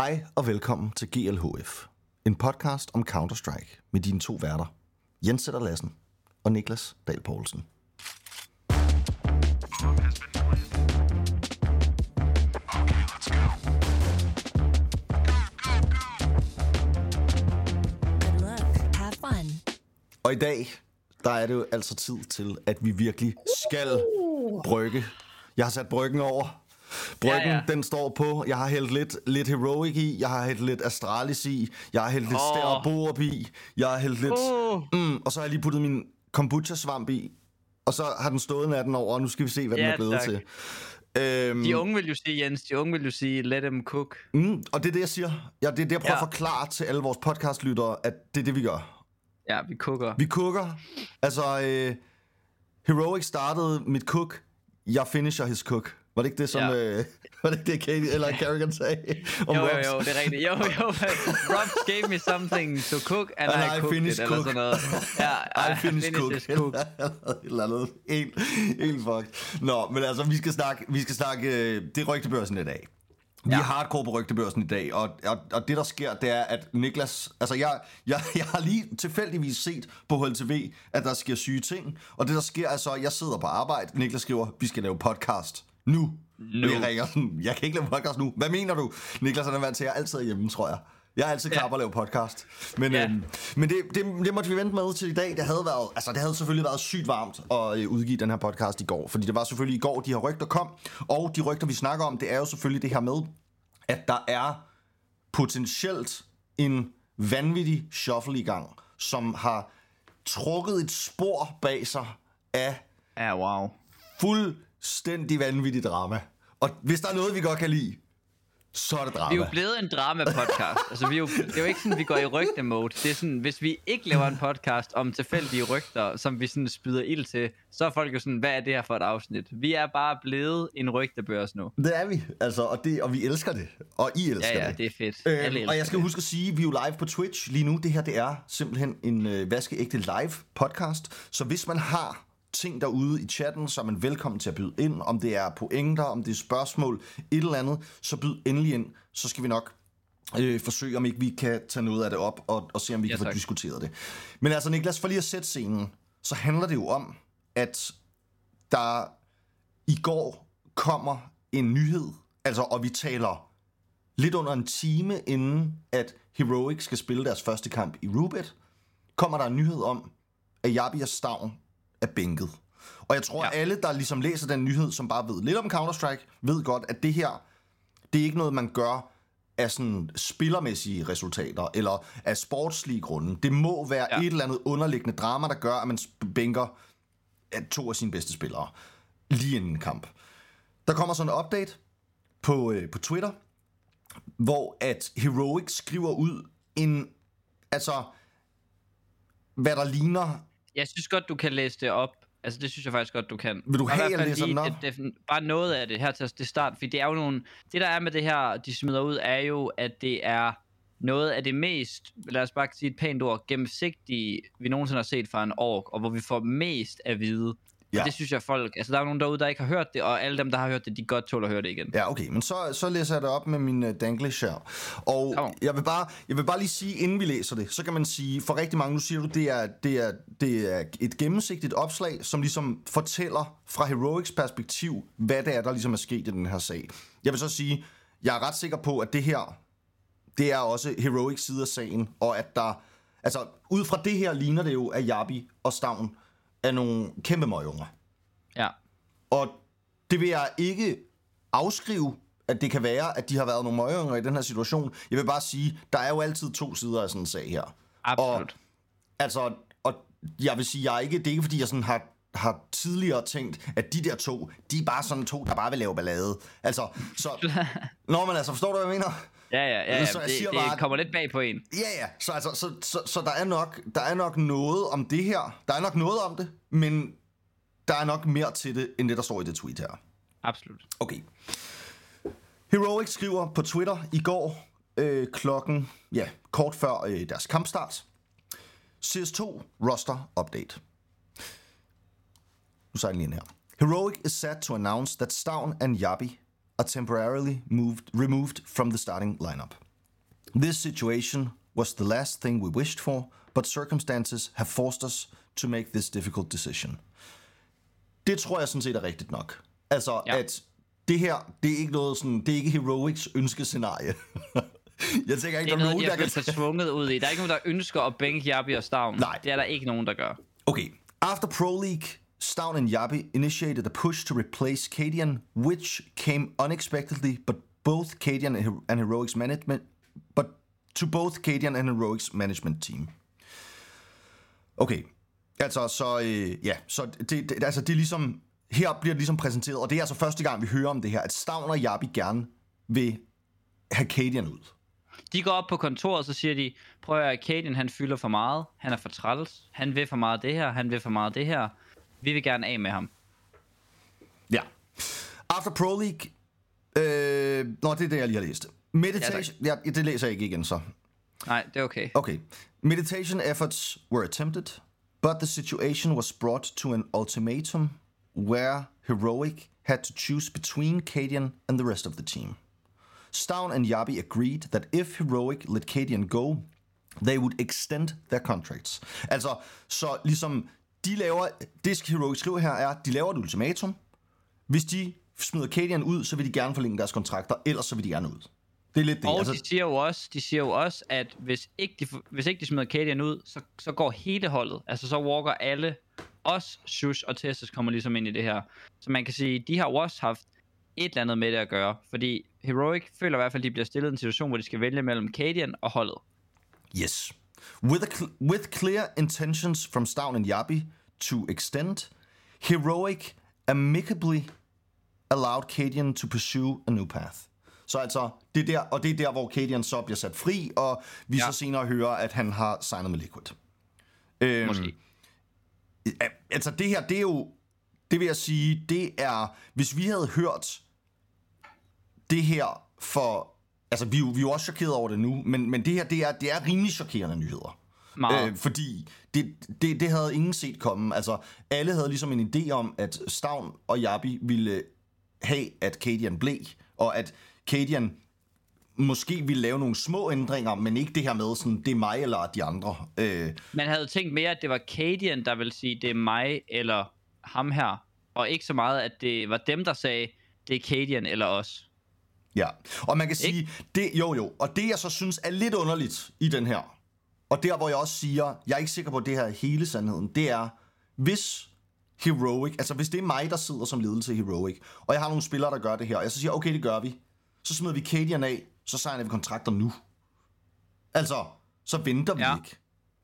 Hej og velkommen til GLHF, en podcast om Counter-Strike med dine to værter, Jens Sætter Lassen og Niklas Dahl Poulsen. Og i dag, der er det jo altså tid til, at vi virkelig skal brygge. Jeg har sat bryggen over. Bryggen, ja, Ja, den står på. Jeg har hældt lidt, lidt Heroic i. Jeg har hældt lidt Astralis i. Jeg har hældt lidt oh. I. Jeg har hældt lidt... Åh. Mm, og så har jeg lige puttet min kombucha-svamp i. Og så har den stået natten over, og nu skal vi se, hvad den Ja, er blevet tak. til. Øhm, De unge vil jo sige, Jens, de unge vil jo sige, let them cook. mm, og det er det, jeg siger. Ja, det er det, jeg prøver ja. At forklare til alle vores podcastlyttere, at det er det, vi gør. Ja, vi cooker. Vi cooker. Altså, øh, Heroic startede mit cook. Jeg finisher his cook. Var det ikke det, som... Ja. Øh, var det ikke det, Katie eller Kerrigan sagde? Om Jo, jo, Robs? jo, det er rigtigt. Jo, jo, Rob gave me something to cook, and, And I, I cooked finished it, eller cook. sådan noget. Ja, I finished cook. his cook. Et eller andet. Helt, helt fucked. Nå, men altså, vi skal snakke, vi skal snakke øh, det er rygtebørsen i dag. Vi er Ja. hardcore på rygtebørsen i dag, og, og, og det der sker, det er, at Niklas... Altså, jeg, jeg, jeg har lige tilfældigvis set på HLTV, at der sker syge ting, og det der sker er så, at jeg sidder på arbejde, Niklas skriver, vi skal lave podcast nu. Nu. Jeg ringer sådan, jeg kan ikke lave podcast nu. Hvad mener du? Niklas han er vant til, at jeg altid er hjemme, tror jeg. Jeg er altid klar Ja. på at lave podcast. Men, Ja. øhm, men det, det, det måtte vi vente med til i dag. Det havde, været, altså, det havde selvfølgelig været sygt varmt at øh, udgive den her podcast i går. Fordi det var selvfølgelig i går, de her rygter kom. Og de rygter, vi snakker om, det er jo selvfølgelig det her med, at der er potentielt en vanvittig shuffle i gang, som har trukket et spor bag sig af Ja, wow. Fuldstændig vanvittig drama. Og hvis der er noget, vi godt kan lide, så er det drama. Vi er jo blevet en drama-podcast. altså, vi er jo, det er jo ikke sådan, vi går i rygte-mode. Det er sådan, hvis vi ikke laver en podcast om tilfældige rygter, som vi sådan spyder ild til, så er folk jo sådan, hvad er det her for et afsnit? Vi er bare blevet en rygtebørs nu. Det er vi, altså, og, det, og vi elsker det. Og I elsker Ja, ja, det. det er fedt. Øhm, og jeg skal det. huske at sige, at vi er jo live på Twitch lige nu. Det her, det er simpelthen en øh, vaskeægte live podcast. Så hvis man har ting derude i chatten, så er man velkommen til at byde ind. Om det er pointer, om det er spørgsmål, et eller andet, så byd endelig ind. Så skal vi nok øh, forsøge, om ikke vi kan tage noget af det op, og, og se, om vi Ja, kan få tak. diskuteret det. Men altså, Niklas, for lige at sætte scenen, så handler det jo om, at der i går kommer en nyhed, altså, og vi taler lidt under en time inden, at Heroic skal spille deres første kamp i Rubet, kommer der en nyhed om, at Jabi og Stavn er bænket. Og jeg tror, ja. Alle, der ligesom læser den nyhed, som bare ved lidt om Counter-Strike, ved godt, at det her, det er ikke noget, man gør af sådan spillermæssige resultater, eller af sportslige grunde. Det må være ja. Et eller andet underliggende drama, der gør, at man bænker to af sine bedste spillere lige inden en kamp. Der kommer sådan en update på, øh, på Twitter, hvor at Heroic skriver ud en, altså, hvad der ligner, Jeg synes godt, du kan læse det op. Altså, det synes jeg faktisk godt, du kan. Vil du have, jeg læser lige? Det, det, bare noget af det her til det start, fordi det er jo nogle... Det, der er med det her, de smider ud, er jo, at det er noget af det mest, lad os bare sige et pænt ord, gennemsigtige, vi nogensinde har set fra en ork, og hvor vi får mest at vide. Ja. Og det synes jeg folk... Altså, der er nogen derude, der ikke har hørt det, og alle dem, der har hørt det, de godt tåler at høre det igen. Ja, okay, men så, så læser jeg det op med min uh, danglish her. Og Kom. jeg vil, bare, jeg vil bare lige sige, inden vi læser det, så kan man sige, for rigtig mange, nu siger du, det er, det er, det er et gennemsigtigt opslag, som ligesom fortæller fra Heroics perspektiv, hvad det er, der ligesom er sket i den her sag. Jeg vil så sige, jeg er ret sikker på, at det her, det er også Heroics side af sagen, og at der, altså ud fra det her ligner det jo, at Jabi og Stavn er nogle kæmpe møgunger. Ja. Og det vil jeg ikke afskrive, at det kan være, at de har været nogle møgeringer i den her situation. Jeg vil bare sige, der er jo altid to sider af sådan en sag her. Absolut. Altså, og jeg vil sige, jeg er ikke, det er ikke, fordi jeg sådan har, har tidligere tænkt, at de der to, de er bare sådan to, der bare vil lave ballade. Altså, så... Nå, men altså, forstår du, hvad jeg mener? Ja, ja, ja. ja. Så jeg Det, siger det bare, at- kommer lidt bag på en. Ja, ja. Så, altså, så, så, så der, er nok, der er nok noget om det her. Der er nok noget om det, men der er nok mere til det, end det, der står i det tweet her. Absolut. Okay. Heroic skriver på Twitter i går øh, klokken, ja, kort før øh, deres kampstart. CS2 roster update. Nu jeg lige ind her. Heroic is set to announce that Stavn and Yabi are temporarily moved, removed from the starting lineup. This situation was the last thing we wished for, but circumstances have forced us to make this difficult decision. Det tror jeg sådan set er rigtigt nok. Altså, ja. At det her, det er ikke noget sådan, det er ikke Heroics ønskescenarie. jeg tænker ikke, Det er der er noget, nogen, de der kan... følt sig tvunget ud i. Der er ikke nogen, der ønsker at bænke Jabi og Stavn. Nej. Det er der ikke nogen, der gør. Okay. After Pro League, Staun and Yabi initiated a push to replace Cadian, which came unexpectedly, but both Cadian and Heroics management, but to both Cadian and Heroics management team. Okay. Altså, så, øh, ja, så det, det, altså, det er ligesom, her bliver det ligesom præsenteret, og det er altså første gang, vi hører om det her, at Stavn og Yabi gerne vil have Cadian ud. De går op på kontoret, og så siger de, prøv at Cadian han fylder for meget. Han er for træls. Han vil for meget det her. Han vil for meget det her. Vi vil gerne af med ham. Ja. After Pro League... Øh, nå, det er det, jeg lige har læst. Meditation... Ja, ja, det læser jeg ikke igen, så. Nej, det er okay. Okay. Meditation efforts were attempted, but the situation was brought to an ultimatum where Heroic had to choose between Cadian and the rest of the team. Stown and Yabi agreed that if Heroic let Cadian go, they would extend their contracts. Altså, så ligesom, de laver, det Heroic skriver her er, de laver et ultimatum. Hvis de smider Cadian ud, så vil de gerne forlænge deres kontrakter, ellers så vil de gerne ud. Det er lidt det. Og de siger jo også, de siger jo også, at hvis ikke de, hvis ikke de smider Kadian ud, så, så går hele holdet. Altså så walker alle. Også Shush og Tessus kommer ligesom ind i det her. Så man kan sige, de har jo også haft et eller andet med det at gøre. Fordi Heroic føler i hvert fald, at de bliver stillet i en situation, hvor de skal vælge mellem Kadian og holdet. Yes. With, a cl- with clear intentions from Stown and Yabi to extend, Heroic amicably allowed Cadian to pursue a new path. Så altså, det er der, og det er der, hvor Cadian så bliver sat fri, og vi ja. Så senere hører, at han har signet med Liquid. Øhm, Måske. Altså det her, det er jo, det vil jeg sige, det er, hvis vi havde hørt det her for, altså vi, vi er jo også chokeret over det nu, men, men det her, det er, det er rimelig chokerende nyheder. Meget. Øh, fordi det, det, det havde ingen set komme. Altså alle havde ligesom en idé om, at Stavn og Yabi ville have, at Cadian blev, og at Cadian måske ville lave nogle små ændringer, men ikke det her med, sådan, det er mig eller de andre. Øh, Man havde tænkt mere, at det var Kadian, der ville sige, det er mig eller ham her. Og ikke så meget, at det var dem, der sagde, det er Kadian eller os. Ja, og man kan sige, det, jo jo, og det jeg så synes er lidt underligt i den her, og der hvor jeg også siger, jeg er ikke sikker på, at det her er hele sandheden, det er, hvis Heroic, altså hvis det er mig, der sidder som ledelse i Heroic, og jeg har nogle spillere, der gør det her, og jeg så siger, okay, det gør vi, så smider vi Cadian af, så signer vi kontrakter nu. Altså, så venter vi Ja. ikke.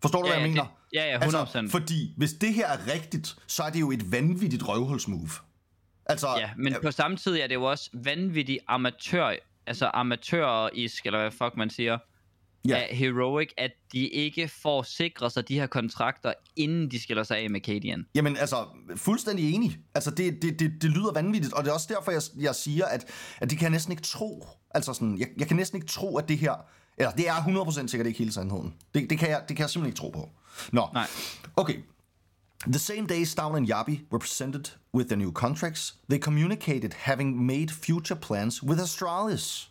Forstår du, Ja, hvad jeg ja, mener? det- ja, ja, Altså, 100%. fordi hvis det her er rigtigt, så er det jo et vanvittigt røvhulsmove. Altså, Ja, men på samme tid er det jo også vanvittigt amatør, altså amatørisk, eller hvad fuck man siger, Ja. ja. af Heroic, at de ikke får sikret sig de her kontrakter, inden de skiller sig af med Cadian. Jamen altså, fuldstændig enig. Altså, det, det, det, det lyder vanvittigt, og det er også derfor, jeg, jeg siger, at, at det kan jeg næsten ikke tro. Altså sådan, jeg, jeg kan næsten ikke tro, at det her... Eller det er 100% sikkert ikke hele sandheden. Det, det, kan jeg, det kan jeg simpelthen ikke tro på. Nå, Nej. okay. The same day Stown and Yabi were presented with their new contracts, they communicated having made future plans with Astralis.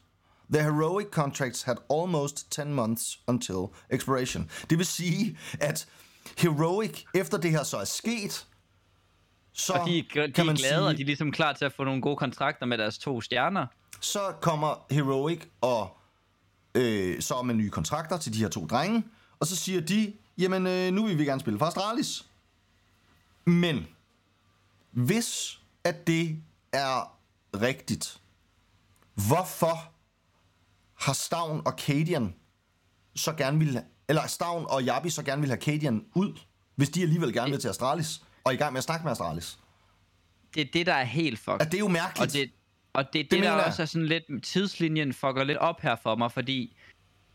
The heroic contracts had almost 10 months until expiration. Det vil sige, at Heroic, efter det her så er sket, så Og de, er- de kan er man glade, sige, og de er ligesom klar til at få nogle gode kontrakter med deres to stjerner. så kommer Heroic og øh, så med nye kontrakter til de her to drenge, og så siger de, jamen øh, nu vil vi gerne spille for Astralis. Men hvis at det er rigtigt, hvorfor har Stavn og Cadian så gerne vil eller Stavn og Yabi så gerne vil have Cadian ud, hvis de alligevel gerne vil til Astralis, og er i gang med at snakke med Astralis? Det er det, der er helt fucked. At det er jo mærkeligt. Og det, og det, det, Det der jeg. også er sådan lidt, tidslinjen fucker lidt op her for mig, fordi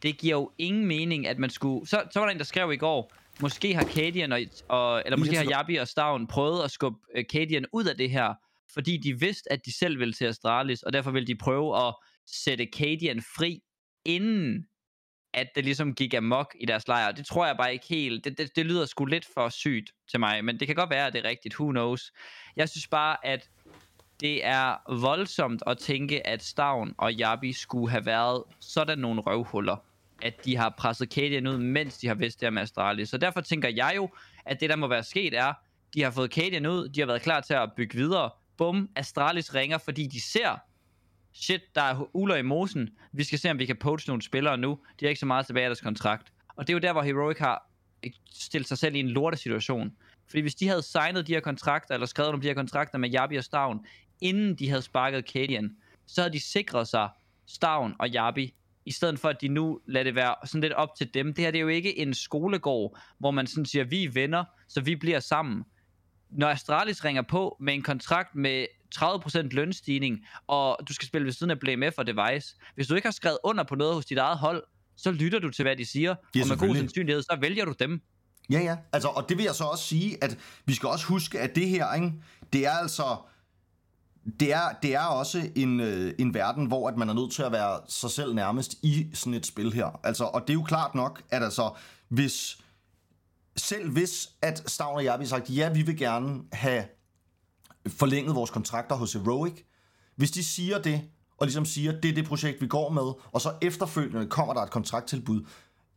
det giver jo ingen mening, at man skulle... Så, så var der en, der skrev i går, måske har Cadian og, og eller måske har. Yabi og Stavn prøvet at skubbe uh, Cadian ud af det her, fordi de vidste, at de selv ville til Astralis, og derfor ville de prøve at sætte Cadian fri, inden at det ligesom gik amok i deres lejr. Det tror jeg bare ikke helt. Det, det, det lyder sgu lidt for sygt til mig, men det kan godt være, at det er rigtigt. Who knows? Jeg synes bare, at det er voldsomt at tænke, at Stavn og Yabi skulle have været sådan nogle røvhuller at de har presset Cadian ud, mens de har vidst det her med Astralis. Så derfor tænker jeg jo, at det der må være sket er, de har fået Cadian ud, de har været klar til at bygge videre. Bum, Astralis ringer, fordi de ser, shit, der er uler i mosen. Vi skal se, om vi kan poach nogle spillere nu. De har ikke så meget tilbage af deres kontrakt. Og det er jo der, hvor Heroic har stillet sig selv i en lortesituation. Fordi hvis de havde signet de her kontrakter, eller skrevet om de her kontrakter med Jabi og Stavn, inden de havde sparket Cadian, så havde de sikret sig Stavn og Jabi, i stedet for at de nu lader det være sådan lidt op til dem. Det her det er jo ikke en skolegård, hvor man sådan siger, vi er venner, så vi bliver sammen. Når Astralis ringer på med en kontrakt med 30% lønstigning, og du skal spille ved siden af BlameF og Device, hvis du ikke har skrevet under på noget hos dit eget hold, så lytter du til, hvad de siger, Ja, og med god sandsynlighed, så vælger du dem. Ja, ja. Altså, og det vil jeg så også sige, at vi skal også huske, at det her, ikke, det er altså... Det er, det er også en, øh, en verden, hvor at man er nødt til at være sig selv nærmest i sådan et spil her. Altså, og det er jo klart nok, at altså, hvis, selv hvis at Stavn og jeg har sagt, ja, vi vil gerne have forlænget vores kontrakter hos Heroic, hvis de siger det, og ligesom siger, det er det projekt, vi går med, og så efterfølgende kommer der et kontrakttilbud,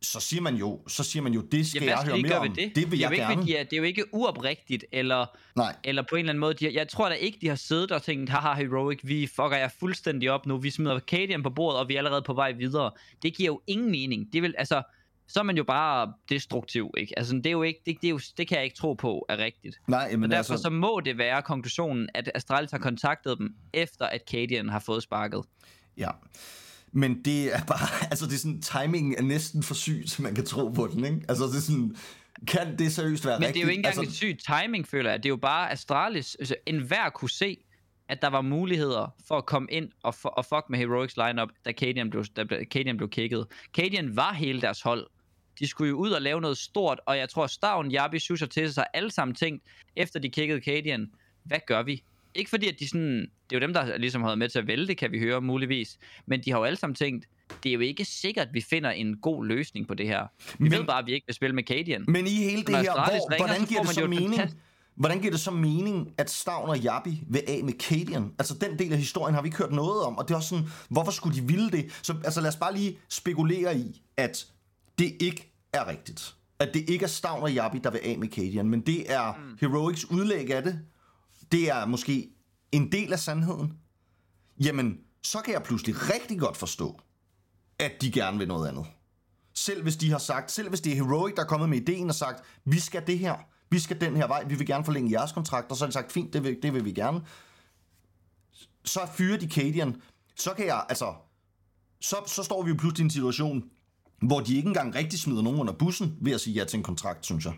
så siger man jo, så siger man jo, det skal Jamen, jeg høre mere om. ved det? Det vil jeg ikke, gerne. fordi De er, det er jo ikke uoprigtigt, eller, Nej, eller på en eller anden måde. De, jeg tror da ikke, de har siddet og tænkt, haha, Heroic, vi fucker jer fuldstændig op nu. Vi smider Cadian på bordet, og vi er allerede på vej videre. Det giver jo ingen mening. Det vil, altså, så er man jo bare destruktiv, ikke? Altså, det er jo ikke, det, det, er jo, det kan jeg ikke tro på er rigtigt. nej, men Men derfor altså, så må det være konklusionen, at Astralis har kontaktet dem, efter at Cadian har fået sparket. ja. Men det er bare, altså det er sådan, timingen er næsten for syg, så man kan tro på den, ikke? Altså det er sådan, kan det seriøst være Men rigtigt? det er jo ikke engang altså, et sygt timing, føler jeg. Det er jo bare Astralis. Altså, enhver kunne se, at der var muligheder for at komme ind og, for, og fuck med Heroics lineup, da Cadian blev, da Cadian blev kicket. Cadian var hele deres hold. De skulle jo ud og lave noget stort, og jeg tror, Stavn, Jabi, Susha til sig alle sammen tænkt, efter de kiggede Cadian, hvad gør vi? Ikke fordi, at de sådan... Det er jo dem, der ligesom har været med til at vælge, kan vi høre muligvis. Men de har jo alle sammen tænkt, det er jo ikke sikkert, at vi finder en god løsning på det her. Vi Men- ved bare, at vi ikke vil spille med Cadian. Men i hele det Når her, hvor, ringer, hvordan giver det så mening? Hvordan giver det så mening, at Stavn og Jabi vil af med Cadian? Altså, den del af historien har vi ikke hørt noget om, og det er også sådan, hvorfor skulle de ville det? Så altså, lad os bare lige spekulere i, at det ikke er rigtigt. At det ikke er Stavn og Jabi, der vil af med Cadian, men det er mm. Heroics udlæg af det. Det er måske en del af sandheden. Jamen, så kan jeg pludselig rigtig godt forstå, at de gerne vil noget andet. Selv hvis de har sagt, selv hvis det er Heroic, der er kommet med ideen og sagt, vi skal det her, vi skal den her vej, vi vil gerne forlænge jeres kontrakter, så har de sagt, fint, det vil, det vil vi gerne. Så fyrer de Cadian, så kan jeg, altså, så, så står vi jo pludselig i en situation, hvor de ikke engang rigtig smider nogen under bussen ved at sige ja til en kontrakt, synes jeg.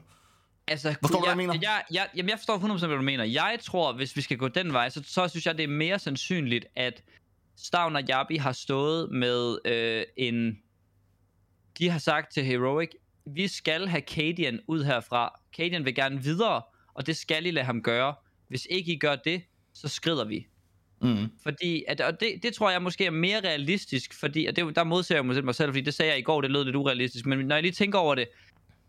Altså, Forstår du, jeg, hvad jeg mener? Jeg, jeg, jamen, jeg forstår 100% hvad du mener. Jeg tror, hvis vi skal gå den vej, så, så synes jeg, det er mere sandsynligt, at Stavn og Jabi har stået med øh, en... De har sagt til Heroic, vi skal have Cadian ud herfra. Cadian vil gerne videre, og det skal I lade ham gøre. Hvis ikke I gør det, så skrider vi. Mm. Fordi, at, og det, det tror jeg måske er mere realistisk, fordi, og det, der modser jeg mig selv- mig selv, fordi det sagde jeg i går, det lød lidt urealistisk, men når jeg lige tænker over det,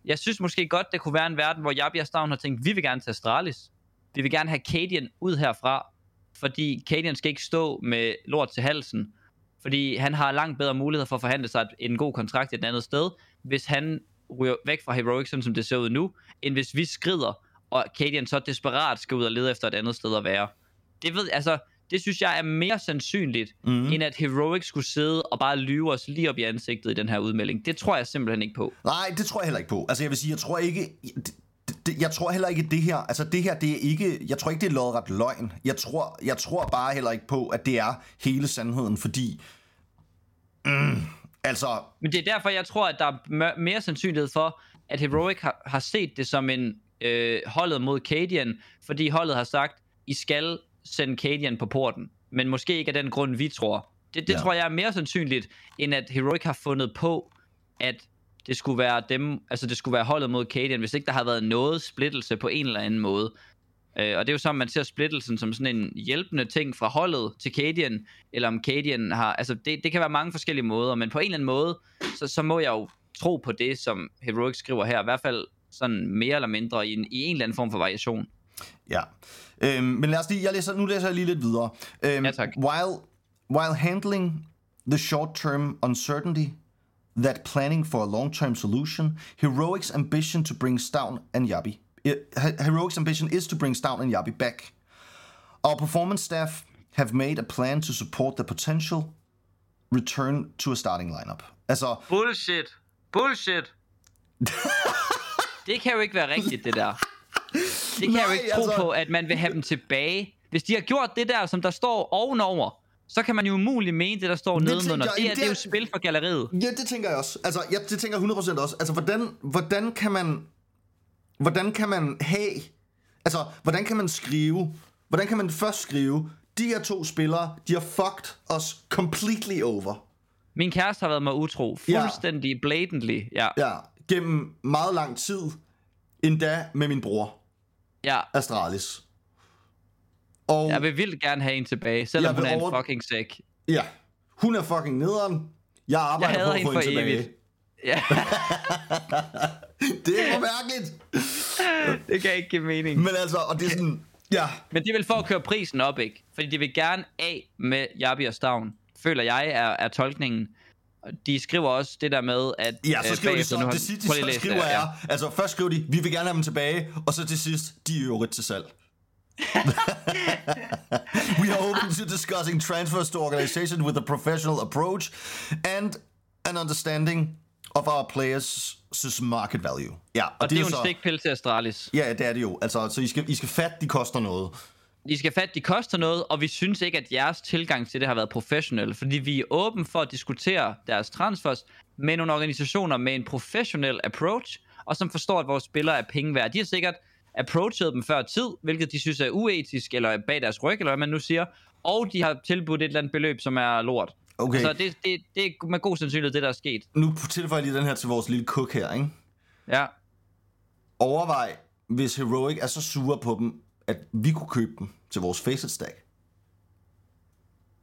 jeg synes måske godt, det kunne være en verden, hvor Jabi Stavn har tænkt, vi vil gerne til Astralis. Vi vil gerne have Cadian ud herfra, fordi Cadian skal ikke stå med lort til halsen, fordi han har langt bedre muligheder for at forhandle sig en god kontrakt et andet sted, hvis han ryger væk fra Heroic, sådan som det ser ud nu, end hvis vi skrider, og Cadian så desperat skal ud og lede efter et andet sted at være. Det ved altså, det synes jeg er mere sandsynligt, mm. end at Heroic skulle sidde og bare lyve os lige op i ansigtet i den her udmelding. Det tror jeg simpelthen ikke på. Nej, det tror jeg heller ikke på. Altså, jeg vil sige, jeg tror ikke... Det, det, jeg tror heller ikke, det her... Altså, det her, det er ikke... Jeg tror ikke, det er lodret løgn. Jeg tror, jeg tror bare heller ikke på, at det er hele sandheden, fordi... Mm, altså, Men det er derfor, jeg tror, at der er mere sandsynlighed for, at Heroic har, har set det som en øh, holdet mod Cadian, fordi holdet har sagt, I skal sende Cadian på porten. Men måske ikke af den grund, vi tror. Det, det Ja. tror jeg er mere sandsynligt, end at Heroic har fundet på, at det skulle være dem, altså det skulle være holdet mod Cadian, hvis ikke der har været noget splittelse på en eller anden måde. Øh, og det er jo så, man ser splittelsen som sådan en hjælpende ting fra holdet til Cadian, eller om Cadian har, altså det, det kan være mange forskellige måder, men på en eller anden måde, så, så må jeg jo tro på det, som Heroic skriver her, i hvert fald sådan mere eller mindre i en, i en eller anden form for variation. Ja. Øhm, men lad os lige... Jeg læser, nu læser jeg lige lidt videre. Øhm, Ja, tak. While, while handling the short-term uncertainty, that planning for a long-term solution, Heroic's ambition to bring Stown and Yabi, He- Heroic's ambition is to bring Stown and Yabi back. Our performance staff have made a plan to support the potential return to a starting lineup. Altså, Bullshit. Bullshit. det kan jo ikke være rigtigt, det der. Det kan jeg jo Nej, ikke tro altså- på, at man vil have dem tilbage. Hvis de har gjort det der, som der står ovenover, så kan man jo umuligt mene det, der står nedenunder. jeg- Det, er, det er jo det er- spil for galleriet. Ja, det tænker jeg også. Altså, ja, det tænker jeg 100% også. Altså, hvordan, hvordan kan man... Hvordan kan man have... Altså, hvordan kan man skrive... Hvordan kan man først skrive... De her to spillere, de har fucked os completely over. Min kæreste har været mig utro. Ja. Fuldstændig blatantly. Ja. Ja, gennem meget lang tid. Endda med min bror, ja. Astralis. Og Jeg vil vildt gerne have en tilbage, selvom Jeg hun er en over- fucking sæk. ja, hun er fucking nederen. Jeg arbejder hader på at få hende tilbage. evigt. Ja, Det er mærkeligt. det kan ikke give mening. Men altså, og det er sådan... Ja, Men det vil for at køre prisen op, ikke? Fordi de vil gerne af med Jabi og Stavn, føler jeg er, er tolkningen. De skriver også det der med, at... Ja, så øh, skriver de bagefter så, det sidste, de skriver det, er, altså først skriver de, vi vil gerne have dem tilbage, og så til sidst, de er øvrigt til salg. We are open to discussing transfers to organization with a professional approach and an understanding of our players' market value. Ja, og, Og det er jo en så, stikpille til Astralis. Ja, det er det jo. Altså, så I skal, I skal fatte, de koster noget. De skal fat, de koster noget, og vi synes ikke, at jeres tilgang til det har været professionel, fordi vi er åben for at diskutere deres transfers med nogle organisationer med en professionel approach, og som forstår, at vores spillere er penge værd. De har sikkert approachet dem før tid, hvilket de synes er uetisk, eller bag deres ryg, eller hvad man nu siger, og de har tilbudt et eller andet beløb, som er lort. Okay. Så det, det, det er med god sandsynlighed det, der er sket. Nu tilføjer jeg lige den her til vores lille cook her, ikke? Ja. Overvej, hvis Heroic er så sure på dem, at vi kunne købe dem til vores Facet Stack.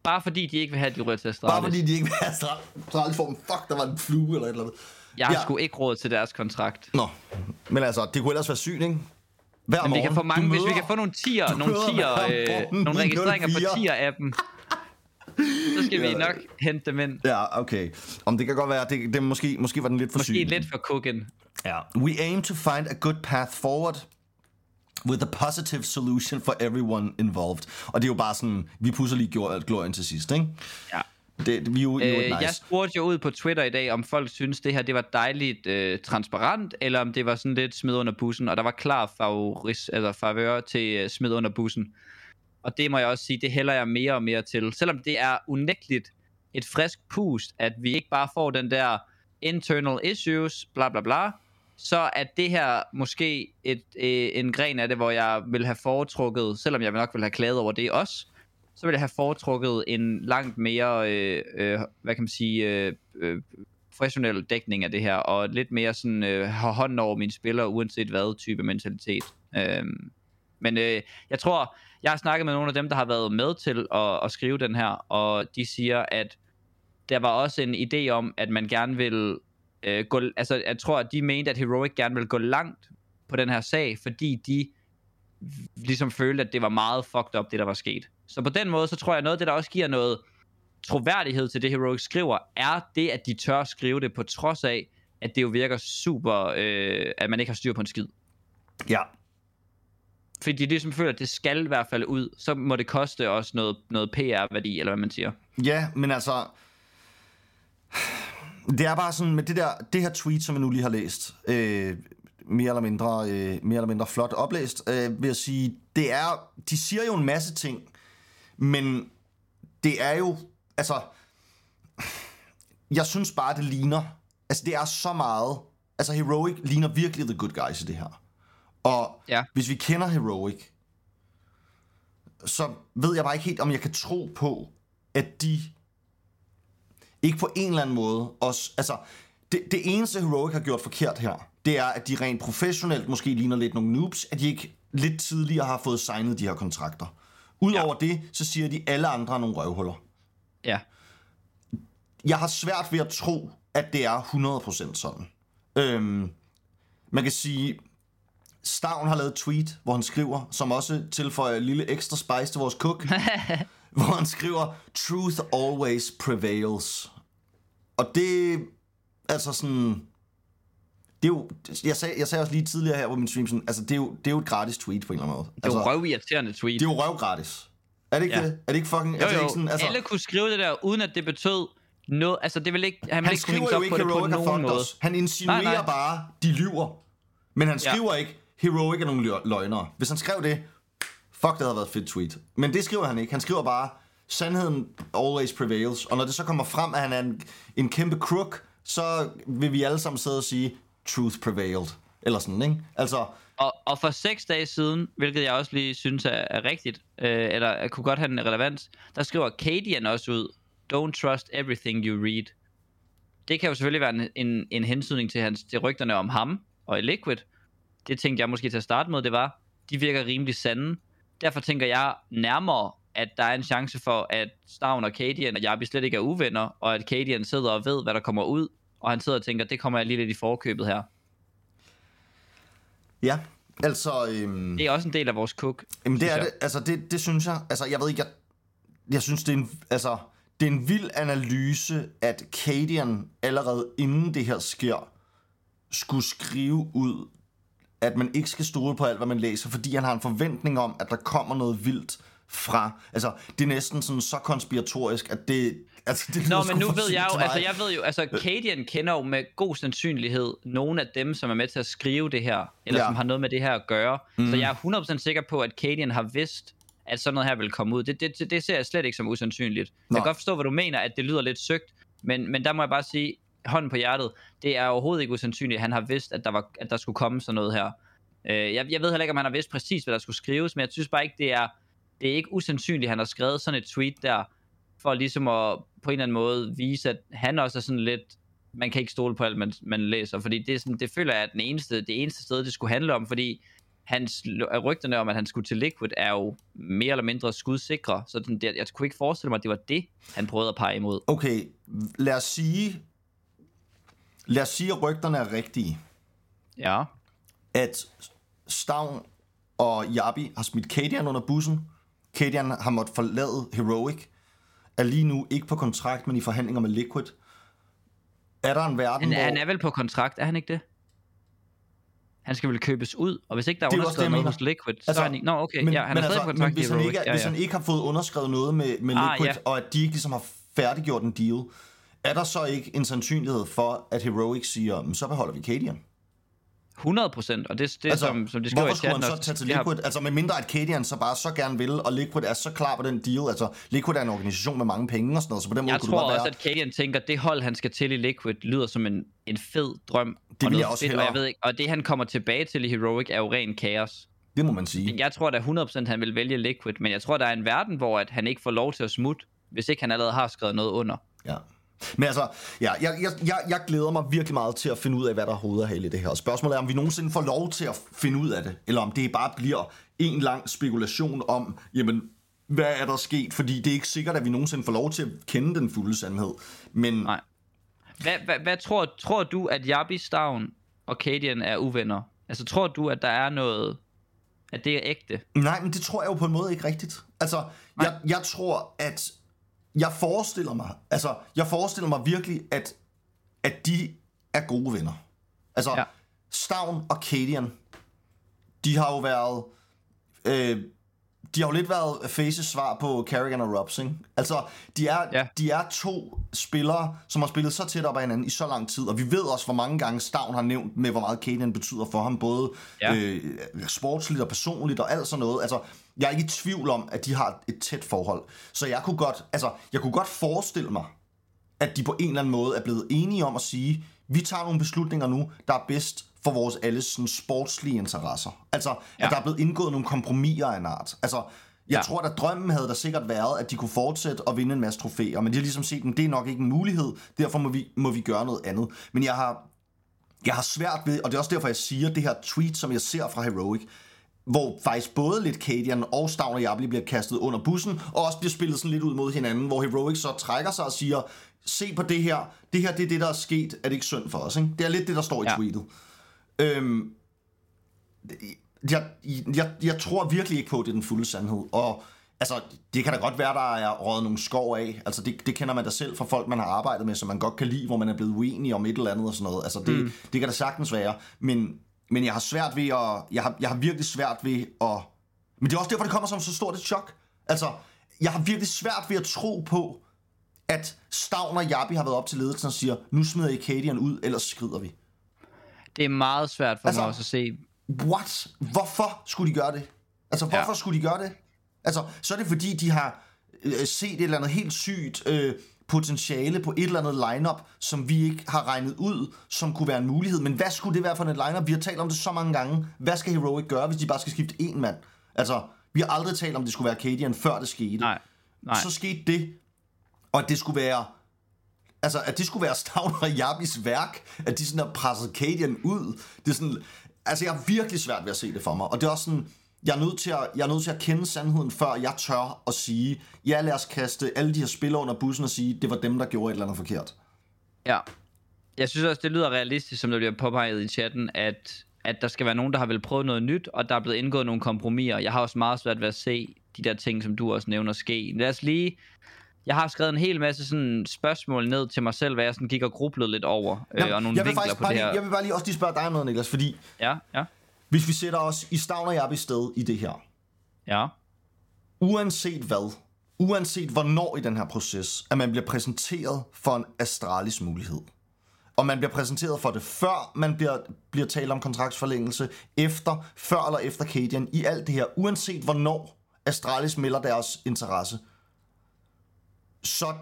Bare fordi de ikke vil have, at de ryger til Astralis. Bare fordi de ikke vil have Astralis for dem. Fuck, der var en flue eller et eller andet. Jeg har Ja. sgu ikke råd til deres kontrakt. Nå, men altså, det kunne ellers være sygt, ikke? Hver Men vi morgen, kan få mange, hvis vi møder- kan få nogle tier, nogle møder tier, øh, morgen nogle registreringer på 904. tier af dem. Så skal vi Ja. nok hente dem ind. Ja, okay. Om det kan godt være, det, det måske, måske var den lidt for Måske syg. lidt for cooken. Ja. We aim to find a good path forward with a positive solution for everyone involved. Og det er jo bare sådan, vi pusser lige glor- glorien til sidst, ikke? Ja. Det, vi er jo, Øh, et Jeg nice. spurgte jo ud på Twitter i dag, om folk synes, det her det var dejligt øh, transparent, eller om det var sådan lidt smid under bussen, og der var klar favoris, eller favør til øh, smid under bussen. Og det må jeg også sige, det hælder jeg mere og mere til. Selvom det er unægteligt et frisk pust, at vi ikke bare får den der internal issues, bla bla bla, så er det her måske et, øh, en gren af det, hvor jeg vil have foretrukket, selvom jeg nok vil have klaget over det også, så ville jeg have foretrukket en langt mere, øh, øh, hvad kan man sige, øh, øh, professionel dækning af det her, og lidt mere sådan, øh, have hånden over mine spillere, uanset hvad type mentalitet. Øhm, men øh, jeg tror, jeg har snakket med nogle af dem, der har været med til at, at skrive den her, og de siger, at der var også en idé om, at man gerne vil øh, gå, altså jeg tror, at de mente, at Heroic gerne vil gå langt på den her sag, fordi de ligesom følte, at det var meget fucked up, det der var sket. Så på den måde, så tror jeg, noget af det, der også giver noget troværdighed til det, Heroic skriver, er det, at de tør skrive det, på trods af, at det jo virker super, øh, at man ikke har styr på en skid. Ja. Fordi de ligesom føler, at det skal i hvert fald ud, så må det koste også noget, noget PR-værdi, eller hvad man siger. Ja, men altså... Det er bare sådan, med det der det her tweet, som jeg nu lige har læst, øh, mere, eller mindre, øh, mere eller mindre flot oplæst, øh, vil jeg sige, det er, de siger jo en masse ting, men det er jo, altså, jeg synes bare, det ligner, altså det er så meget, altså Heroic ligner virkelig the good guys i det her. Og Ja. hvis vi kender Heroic, så ved jeg bare ikke helt, om jeg kan tro på, at de ikke på en eller anden måde også, altså, det, det eneste Heroic har gjort forkert her, det er, at de rent professionelt måske ligner lidt nogle noobs, at de ikke lidt tidligere har fået signet de her kontrakter. Udover ja. det, så siger de, at alle andre er nogle røvhuller. Ja. Jeg har svært ved at tro, at det er 100% sådan. Øhm, man kan sige, Stavn har lavet et tweet, hvor han skriver, som også tilføjer en lille ekstra spice til vores cook, hvor han skriver, truth always prevails. Og det, Altså sådan... Det er jo, jeg, sagde, jeg sagde også lige tidligere her på min stream, sådan, altså det er, jo, det er jo et gratis tweet på en eller anden måde. Det er jo altså, røvirriterende tweet. det er jo røvgratis. Er det ikke Ja. det? Er det ikke fucking... Jo, altså, jo. Ikke sådan, altså, Alle kunne skrive det der, uden at det betød noget. Altså, det vil ikke, han vil han ikke kunne hænge skriver sig jo ikke på det på Heroic nogen måde. os. Han insinuerer Nej, nej. bare, de lyver. Men han Ja. skriver ikke, Heroic er nogle lø- løgnere. Hvis han skrev det, fuck, det havde været et fedt tweet. Men det skriver han ikke. Han skriver bare, sandheden always prevails. Og når det så kommer frem, at han er en, en kæmpe crook, så vil vi alle sammen sidde og sige, truth prevailed. Eller sådan, ikke? Altså, Og, og for seks dage siden, hvilket jeg også lige synes er, er rigtigt, øh, eller er- kunne godt have en relevans, der skriver Cadian også ud, Don't trust everything you read. Det kan jo selvfølgelig være en, en, en hensynning til, hans, til rygterne om ham og Liquid. Det tænkte jeg måske til at starte med, det var, de virker rimelig sande. Derfor tænker jeg nærmere, at der er en chance for, at Stavn og Cadian og Jabi slet ikke er uvenner, og at Cadian sidder og ved, hvad der kommer ud, og han sidder og tænker, det kommer jeg lige lidt i forkøbet her. ja. Altså, øhm, Det er også en del af vores cook. Jamen det er jeg. det, altså det, det synes jeg, altså jeg ved ikke, jeg, jeg synes det er en, altså det er en vild analyse, at Cadian allerede inden det her sker, skulle skrive ud, at man ikke skal stole på alt, hvad man læser, fordi han har en forventning om, at der kommer noget vildt fra, altså det er næsten sådan så konspiratorisk, at det, altså det Nå, men nu ved jeg jo, altså jeg ved jo, altså Cadian kender jo med god sandsynlighed nogle af dem, som er med til at skrive det her, eller Ja. som har noget med det her at gøre. Mm. Så jeg er 100% sikker på, at Cadian har vidst, at sådan noget her vil komme ud. Det, det, det, ser jeg slet ikke som usandsynligt. Jeg Nå. kan godt forstå, hvad du mener, at det lyder lidt søgt, men, men der må jeg bare sige, hånden på hjertet, det er overhovedet ikke usandsynligt, at han har vidst, at der, var, at der skulle komme sådan noget her. Øh, jeg, jeg ved heller ikke, om han har vidst præcis, hvad der skulle skrives, men jeg synes bare ikke, det er, det er ikke usandsynligt, at han har skrevet sådan et tweet der, for ligesom at på en eller anden måde vise, at han også er sådan lidt, man kan ikke stole på alt, man, man læser, fordi det, er sådan, det føler jeg er den eneste, det eneste sted, det skulle handle om, fordi hans rygterne om, at han skulle til Liquid, er jo mere eller mindre skudsikre, så sådan, det, jeg kunne ikke forestille mig, at det var det, han prøvede at pege imod. Okay, lad os sige, lad os sige, at rygterne er rigtige. Ja, at Stavn og Jabi har smidt Cadian under bussen. Cadian har måttet forlade Heroic. Er lige nu ikke på kontrakt, men i forhandlinger med Liquid. Er der en verden, han, hvor... han er vel på kontrakt, er han ikke det? Han skal vel købes ud, og hvis ikke der er Det er underskrevet noget hos Liquid, så Altså, er han ikke... Nå, okay, men, ja, han men er stadig altså, på kontrakt men hvis, han ikke, er- ja, hvis ja. han ikke har fået underskrevet noget med, med Ah, Liquid, ja. og at de ikke ligesom har færdiggjort en deal, er der så ikke en sandsynlighed for, at Heroic siger, "Men så beholder vi Cadian? 100 procent, og det, det altså, som, som de skriver hvorfor i skulle han chatten så tage til det har- Liquid? Altså med mindre at Cadian så bare så gerne vil, og Liquid er så klar på den deal. Altså Liquid er en organisation med mange penge og sådan noget, så på den måde Jeg kunne tror det godt også, være... at Cadian tænker, at det hold, han skal til i Liquid, lyder som en, en fed drøm. vil og jeg også fedt, og, jeg ved ikke, og det, han kommer tilbage til i Heroic, er jo ren kaos. Det må man sige. Jeg tror da 100% han vil vælge Liquid, men jeg tror, der er en verden, hvor at han ikke får lov til at smutte, hvis ikke han allerede har skrevet noget under. Ja. Men altså, ja, jeg, jeg, jeg, jeg glæder mig virkelig meget til at finde ud af, hvad der er hoved og hale i det her. Og spørgsmålet er, om vi nogensinde får lov til at finde ud af det, eller om det bare bliver en lang spekulation om, jamen, hvad er der sket? Fordi det er ikke sikkert, at vi nogensinde får lov til at kende den fulde sandhed. Men Nej. Hvad, hvad, hvad tror, tror du, at Jabi Stavn og Cadian er uvenner? Altså, tror du, at der er noget, at det er ægte? Nej, men det tror jeg jo på en måde ikke rigtigt. Altså, jeg, jeg tror, at jeg forestiller mig, altså, jeg forestiller mig virkelig, at, at de er gode venner. Altså, ja. Stavn og Cadian, de har jo været, øh, de har jo lidt været Faces svar på Carrigan og Robs, ikke? Altså, de er, ja. De er to spillere, som har spillet så tæt op ad hinanden i så lang tid, og vi ved også, hvor mange gange Stavn har nævnt med, hvor meget Cadian betyder for ham, både. Ja. øh, sportsligt og personligt og alt sådan noget. Altså, jeg er ikke i tvivl om, at de har et tæt forhold. Så jeg kunne godt, altså, jeg kunne godt forestille mig, at de på en eller anden måde er blevet enige om at sige, vi tager nogle beslutninger nu, der er bedst for vores alles sådan, sportslige interesser. Altså, ja. At der er blevet indgået nogle kompromiser af en art. Altså, jeg ja. Tror, at drømmen havde der sikkert været, at de kunne fortsætte at vinde en masse trofæer, men de har ligesom set, at det er nok ikke en mulighed, derfor må vi, må vi gøre noget andet. Men jeg har, jeg har svært ved, og det er også derfor, jeg siger, det her tweet, som jeg ser fra Heroic, hvor faktisk både lidt Cadian og Stavn og Jabli bliver kastet under bussen, og også bliver spillet sådan lidt ud mod hinanden, hvor Heroic så trækker sig og siger, se på det her, det her det er det, der er sket, er det ikke synd for os, ikke? Det er lidt det, der står i Ja. tweetet. Øhm, jeg, jeg, jeg tror virkelig ikke på, at det er den fulde sandhed, og Altså, det kan da godt være, der er røget nogle skov af. Altså, det, det kender man da selv fra folk, man har arbejdet med, som man godt kan lide, hvor man er blevet uenig om et eller andet og sådan noget. Altså, det, mm. det kan da sagtens være. Men, men jeg har svært ved at... Jeg har, jeg har virkelig svært ved at... Men det er også derfor, det kommer som så stort et chok. Altså, jeg har virkelig svært ved at tro på, at Stavn og Jabi har været op til ledelsen og siger, nu smider I Kadian ud, ellers skrider vi. Det er meget svært for Altså- mig også at se. What? Hvorfor skulle de gøre det? Altså, hvorfor Ja. skulle de gøre det? Altså, så er det fordi, de har øh, set et eller andet helt sygt øh, potentiale på et eller andet lineup, som vi ikke har regnet ud, som kunne være en mulighed. Men hvad skulle det være for et lineup? Vi har talt om det så mange gange. Hvad skal Heroic gøre, hvis de bare skal skifte én mand? Altså, vi har aldrig talt om, det skulle være Cadian, før det skete. Nej, nej. Så skete det, og at det skulle være Altså, at det skulle være Stavn og Jabis værk, at de sådan har presset Cadian ud, det er sådan, altså jeg har virkelig svært ved at se det for mig, og det er også sådan, jeg er nødt til at, jeg er nødt til at kende sandheden, før jeg tør at sige, ja, lad os kaste alle de her spillere under bussen og sige, det var dem, der gjorde et eller andet forkert. Ja. Jeg synes også, det lyder realistisk, som der bliver påpeget i chatten, at, at der skal være nogen, der har vel prøvet noget nyt, og der er blevet indgået nogle kompromiser. Jeg har også meget svært ved at se de der ting, som du også nævner, ske. Lad os lige... Jeg har skrevet en hel masse sådan spørgsmål ned til mig selv, hvad jeg sådan gik og grublede lidt over, øh, og nogle jeg, vinkler på det lige, her. jeg vil bare lige også lige spørge dig om noget, Niklas, fordi Ja, ja, hvis vi sætter os i Stavn og Jabis sted i det her, ja. uanset hvad, uanset hvornår i den her proces, at man bliver præsenteret for en astralis mulighed. Og man bliver præsenteret for det før man bliver, bliver talt om kontraktsforlængelse, efter, før eller efter Cadian, i alt det her, uanset hvornår Astralis melder deres interesse, så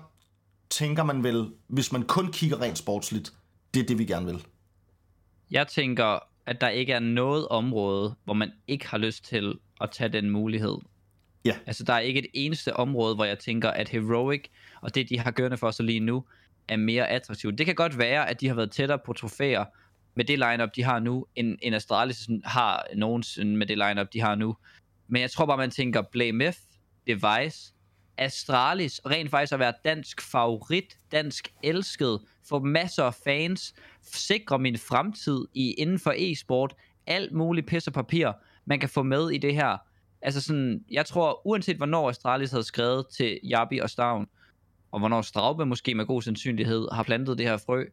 tænker man vel, hvis man kun kigger rent sportsligt, det er det, vi gerne vil. Jeg tænker, at der ikke er noget område, hvor man ikke har lyst til at tage den mulighed. Ja. Altså, der er ikke et eneste område, hvor jeg tænker, at Heroic og det, de har gørende for sig lige nu, er mere attraktivt. Det kan godt være, at de har været tættere på trofæer med det lineup de har nu, end, end Astralis har nogensinde med det lineup de har nu. Men jeg tror bare, man tænker Blamef, Device, Astralis, og rent faktisk at være dansk favorit, dansk elsket, få masser af fans, sikre min fremtid i inden for e-sport, alt muligt pis og papir, man kan få med i det her. Altså sådan, jeg tror, uanset hvornår Astralis havde skrevet til Jabi og Stavn, og hvornår Straube måske med god sandsynlighed har plantet det her frø,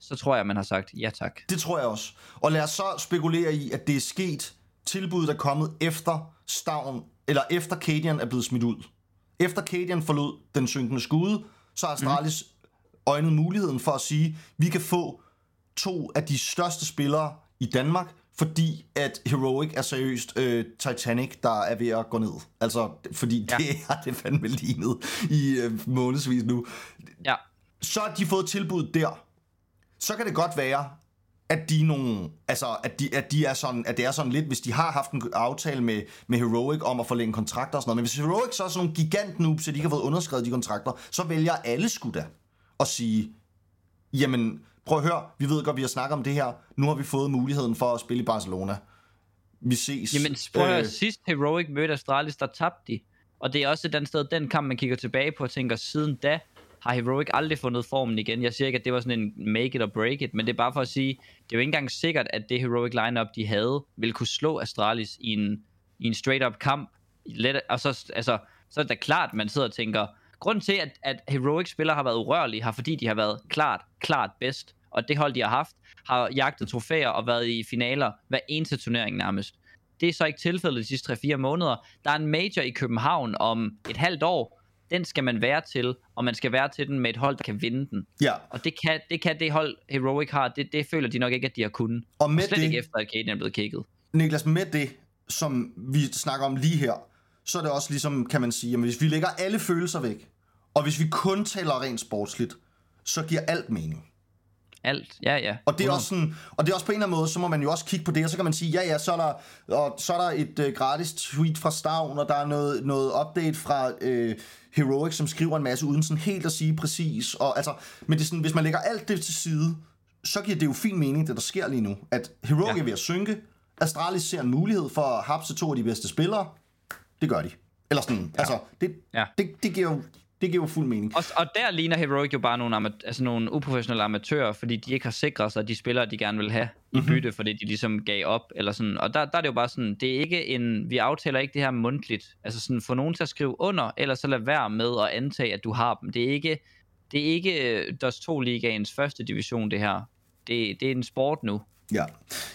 så tror jeg, man har sagt ja tak. Det tror jeg også. Og lad os så spekulere i, at det er sket tilbuddet er kommet efter Stavn, eller efter Kadian er blevet smidt ud. Efter Cadian forlod den synkende skude, så har Astralis mm. øjnet muligheden for at sige, vi kan få to af de største spillere i Danmark, fordi at Heroic er seriøst øh, Titanic, der er ved at gå ned. Altså, fordi Ja. det har det fandme lignet i øh, månedsvis nu. Ja, Så har de fået tilbud der. Så kan det godt være, at de nogle, altså, at de, at de er sådan, at det er sådan lidt, hvis de har haft en aftale med, med Heroic om at forlænge kontrakter og sådan noget, men hvis Heroic så er sådan nogle gigant noobs, at de ikke har fået underskrevet de kontrakter, så vælger alle sgu da at sige, jamen, prøv at høre, vi ved godt, vi har snakket om det her, nu har vi fået muligheden for at spille i Barcelona. Vi ses. Jamen, prøv at Øh, høre, sidst Heroic mødte Astralis, der tabte de. Og det er også andet sted, den kamp, man kigger tilbage på og tænker, siden da har Heroic aldrig fundet formen igen. Jeg siger ikke, at det var sådan en make it or break it, men det er bare for at sige, det er jo ikke engang sikkert, at det Heroic lineup de havde, ville kunne slå Astralis i en, i en straight up kamp. Let, og så, altså, så er det da klart, man sidder og tænker, grunden til, at, at Heroic spillere har været urørlige, har fordi de har været klart, klart bedst. Og det hold, de har haft, har jagtet trofæer og været i finaler hver eneste turnering nærmest. Det er så ikke tilfældet de sidste 3-4 måneder. Der er en major i København om et halvt år. Den skal man være til, og man skal være til den med et hold, der kan vinde den. ja, Og det kan det, kan det hold, Heroic har, det, det føler de nok ikke, at de har kunnet. og med Og slet det, ikke efter, at Kaden er blevet kigget. Niklas, med det, som vi snakker om lige her, så er det også ligesom, kan man sige, at hvis vi lægger alle følelser væk, og hvis vi kun taler rent sportsligt, så giver alt mening. Alt, ja, ja. Og det er 100. også sådan, og det er også på en eller anden måde, så må man jo også kigge på det, og så kan man sige, ja ja, så er der, og så er der et øh, gratis tweet fra Stavn, og der er noget, noget update fra øh, Heroic, som skriver en masse uden sådan helt at sige præcis, og altså, men det er sådan, hvis man lægger alt det til side, så giver det jo fin mening, det der sker lige nu, at Heroic Ja. er ved at synke, Astralis ser en mulighed for at hapse to af de bedste spillere, det gør de. Eller sådan, ja. altså, det, ja. det, det giver jo Det giver jo fuld mening. Og, og der ligner Heroic jo bare nogle, amat- altså nogle uprofessionelle amatører, fordi de ikke har sikret sig de spillere, de gerne vil have i Mhm. bytte, fordi de ligesom gav op. Eller sådan. Og der, der er det jo bare sådan, det er ikke en, vi aftaler ikke det her mundtligt. Altså sådan, få nogen til at skrive under, eller så lad være med at antage, at du har dem. Det er ikke, det er ikke øh, DOS 2 ligaens første division, det her. Det, det er en sport nu. Ja,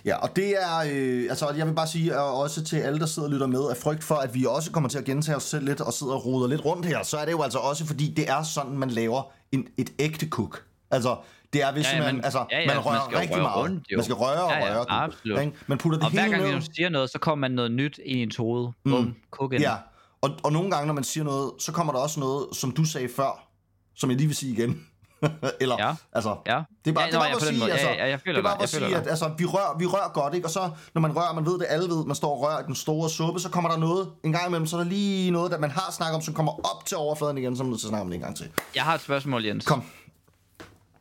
ja og det er, øh, altså jeg vil bare sige, og også til alle, der sidder og lytter med, af frygt for, at vi også kommer til at gentage os selv lidt, og sidder og roder lidt rundt her, så er det jo altså også, fordi det er sådan, man laver en, et ægte cook. Altså, det er hvis Ja, ja, man, man- altså, ja, ja, man man rører jo rigtig røre meget. rundt, jo. man skal røre og Ja, ja, røre. absolut. ikke? Man putter det Og hver hele gang vi ned. nu siger noget, så kommer man noget nyt ind i ens hoved. Bum, cook ind. Ja, og, og nogle gange, når man siger noget, så kommer der også noget, som du sagde før, som jeg lige vil sige igen. Eller, Ja. altså, Ja. det er bare, Ja, det er bare for at sige, altså, Ja, jeg føler det er bare for at sige, at altså, vi, rører, vi rører godt, ikke? Og så, når man rører, man ved det, alle ved, man står og rører i den store suppe, så kommer der noget, en gang imellem, så er der lige noget, der man har snakket om, som kommer op til overfladen igen, så er man nødt til at snakke om det en gang til. Jeg har et spørgsmål, Jens. Kom.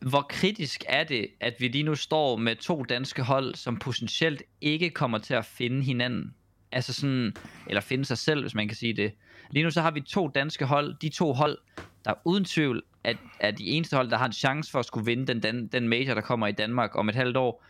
Hvor kritisk er det, at vi lige nu står med to danske hold, som potentielt ikke kommer til at finde hinanden? Altså sådan, eller finde sig selv, hvis man kan sige det. Lige nu så har vi to danske hold, de to hold, der uden tvivl at, at de eneste hold, der har en chance for at skulle vinde den, den, den major, der kommer i Danmark om et halvt år.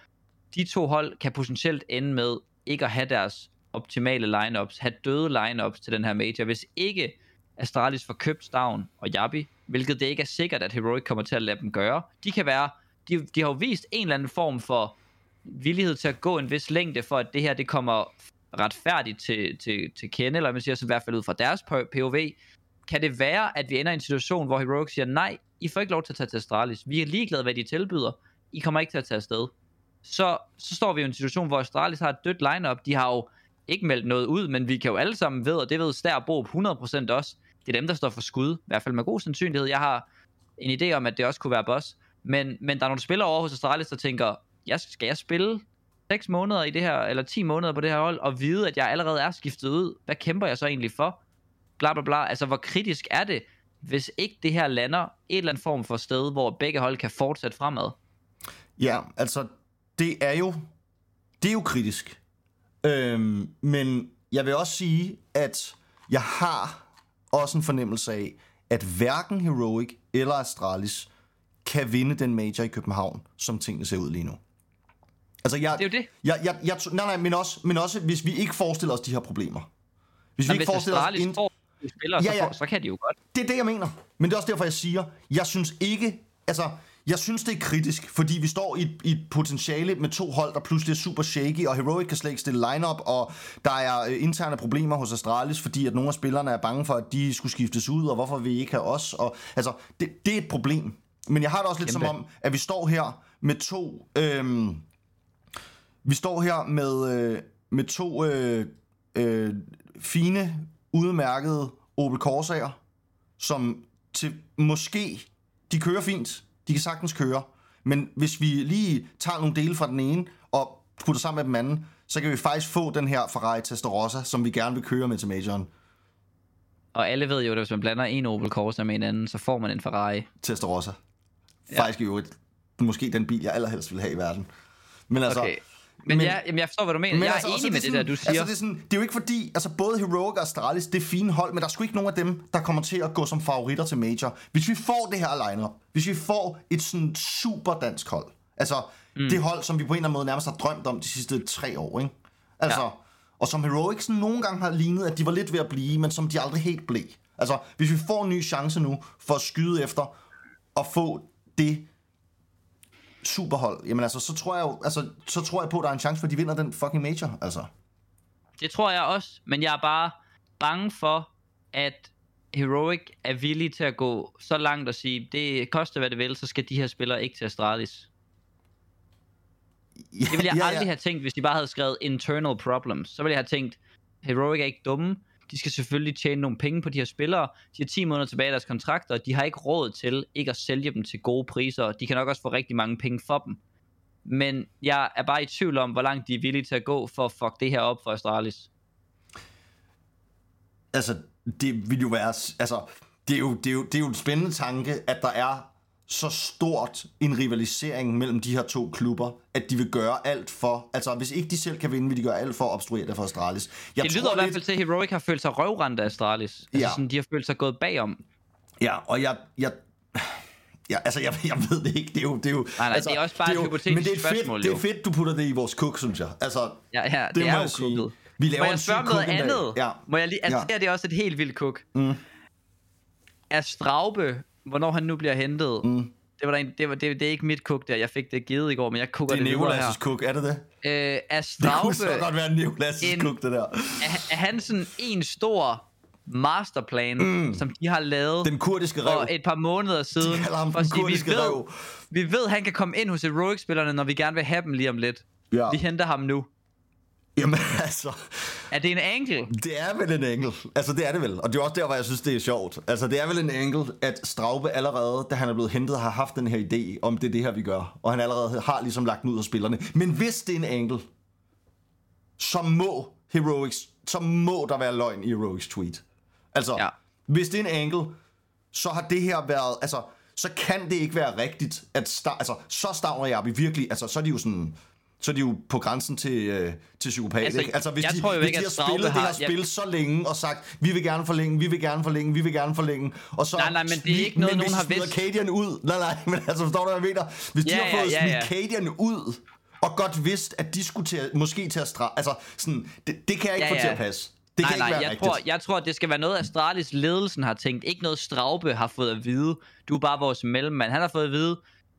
De to hold kan potentielt ende med ikke at have deres optimale lineups, have døde lineups til den her major, hvis ikke Astralis får købt Stavn og Jabi, hvilket det ikke er sikkert, at Heroic kommer til at lade dem gøre. De kan være, de, de har jo vist en eller anden form for villighed til at gå en vis længde, for at det her det kommer retfærdigt til, til, til kende, eller man siger så i hvert fald ud fra deres POV. Kan det være, at vi ender i en situation, hvor Heroic siger, nej, I får ikke lov til at tage til Astralis. Vi er ligeglade, hvad de tilbyder. I kommer ikke til at tage afsted. Så, så står vi i en situation, hvor Astralis har et dødt lineup. De har jo ikke meldt noget ud, men vi kan jo alle sammen ved, og det ved Stær Bob 100% også, det er dem, der står for skud. I hvert fald med god sandsynlighed. Jeg har en idé om, at det også kunne være boss. Men, men der er nogle spillere over hos Astralis, der tænker, jeg, skal jeg spille 6 måneder i det her, eller 10 måneder på det her hold, og vide, at jeg allerede er skiftet ud? Hvad kæmper jeg så egentlig for? Bla bla bla. Altså, hvor kritisk er det, hvis ikke det her lander et eller andet form for sted, hvor begge hold kan fortsætte fremad? Ja, altså, det er jo, det er jo kritisk. Øhm, men jeg vil også sige, at jeg har også en fornemmelse af, at hverken Heroic eller Astralis kan vinde den major i København, som tingene ser ud lige nu. Altså, jeg, Det er jo det. Jeg, jeg, jeg, nej, nej, men også, men også, hvis vi ikke forestiller os de her problemer. Hvis vi Nå, ikke hvis forestiller os... Astralis ind- får de spillere, Ja, så, ja. får, så kan de jo godt. det er det, jeg mener. Men det er også derfor, jeg siger, jeg synes ikke, altså, jeg synes, det er kritisk, fordi vi står i, et- i et potentiale med to hold, der pludselig er super shaky, og Heroic kan slet ikke stille lineup, og der er øh, interne problemer hos Astralis, fordi at nogle af spillerne er bange for, at de skulle skiftes ud, og hvorfor vil I ikke have os? Og, altså, det, det er et problem. Men jeg har det også lidt Kæmpe. som om, at vi står her med to... Øhm, vi står her med, øh, med to øh, øh, fine, udmærkede Opel Corsa'er, som til måske, de kører fint, de kan sagtens køre, men hvis vi lige tager nogle dele fra den ene og putter sammen med den anden, så kan vi faktisk få den her Ferrari Testarossa, som vi gerne vil køre med til majoren. Og alle ved jo, at hvis man blander en Opel Corsa med en anden, så får man en Ferrari. Testarossa. Faktisk jo et, måske den bil, jeg allerhelst vil have i verden. Men altså, Okay. Men, men, ja, jamen, jeg forstår, hvad du mener. jeg er altså, og så enig med er det, der, du siger. Altså, det, er sådan, det er jo ikke fordi, altså både Heroic og Astralis, det er fine hold, men der er sgu ikke nogen af dem, der kommer til at gå som favoritter til Major. Hvis vi får det her lineup, hvis vi får et sådan super dansk hold, altså mm. det hold, som vi på en eller anden måde nærmest har drømt om de sidste tre år, ikke? Altså, ja. og som Heroic sådan nogle gange har lignet, at de var lidt ved at blive, men som de aldrig helt blev. Altså, hvis vi får en ny chance nu for at skyde efter og få det superhold, jamen altså, så tror jeg jo, altså, så tror jeg på, at der er en chance for, at de vinder den fucking major, altså. Det tror jeg også, men jeg er bare bange for, at Heroic er villig til at gå så langt og sige, det koster hvad det vil, så skal de her spillere ikke til Astralis. Det ville jeg ja, aldrig have tænkt, hvis de bare havde skrevet internal problems. Så ville jeg have tænkt, Heroic er ikke dumme. De skal selvfølgelig tjene nogle penge på de her spillere. De har 10 måneder tilbage af deres kontrakter, og de har ikke råd til ikke at sælge dem til gode priser. De kan nok også få rigtig mange penge for dem. Men jeg er bare i tvivl om, hvor langt de er villige til at gå for at fuck det her op for Astralis. Altså, det vil jo være... Altså, det er jo, det er jo, det er jo en spændende tanke, at der er så stort en rivalisering mellem de her to klubber, at de vil gøre alt for... Altså, hvis ikke de selv kan vinde, vil de gøre alt for at obstruere det for Astralis. Jeg det lyder i hvert fald til, at Heroic har følt sig røvrendt af Astralis. Altså Ja. sådan, de har følt sig gået bagom. Ja, og jeg, jeg, Ja, altså, jeg, jeg ved det ikke. Det er jo... Det er jo nej, altså, det er også bare det et jo, hypotetisk men det er fedt, spørgsmål, Det er jo. fedt, du putter det i vores cook, synes jeg. Altså, Ja, ja, det, det er jo kukket. Vi laver Må en jeg spørge om noget andet? Ja. Må jeg lige, altså, Ja. det er også et helt vildt kuk. Mm. Er Straube, hvornår han nu bliver hentet, mm. det, var der en, det, var, det, det er ikke mit kuk der, jeg fik det givet i går, men jeg kukker Det er det, videre her. Nicolas' cook, er det det? Øh, er Det kunne så godt være Nicolas' en- cook, det der. er, er han sådan en stor masterplan, mm. som de har lavet Den kurdiske for rev. et par måneder siden, kalder ham for at sige, vi ved, ræv. vi ved, han kan komme ind hos Heroic-spillerne, når vi gerne vil have dem lige om lidt. Ja. Vi henter ham nu. Jamen altså, Er det en angle? det er vel en engel. Altså, det er det vel. Og det er også der, hvor jeg synes, det er sjovt. Altså, det er vel en engel, at Straube allerede, da han er blevet hentet, har haft den her idé om, det er det her, vi gør. Og han allerede har ligesom lagt den ud af spillerne. Men hvis det er en engel, så må Heroics, så må der være løgn i Heroics tweet. Altså, Ja. hvis det er en angle, så har det her været, altså, så kan det ikke være rigtigt, at sta- altså, så stavner jeg vi virkelig, altså, så er de jo sådan, så er de jo på grænsen til, øh, til psykopat, Altså, ikke? Altså, hvis de, tror jo hvis ikke, de har spillet det her har- spil så længe og sagt, vi vil gerne forlænge, vi vil gerne forlænge, vi vil gerne forlænge, og så... Nej, nej, men det er ikke noget, men nogen har de vidst. Cadian ud, nej, nej, men altså, forstår du, hvad jeg mener? Hvis de Ja, har ja, fået ja, smidt ja. Cadian ud, og godt vidst, at de skulle til måske til at straffe, altså, sådan, det, det kan jeg ikke Ja, få ja. til at passe. Det nej, kan nej, ikke være jeg rigtigt. tror, jeg tror, det skal være noget, Astralis ledelsen har tænkt. Ikke noget Straube har fået at vide. Du er bare vores mellemmand. Han har fået at vide,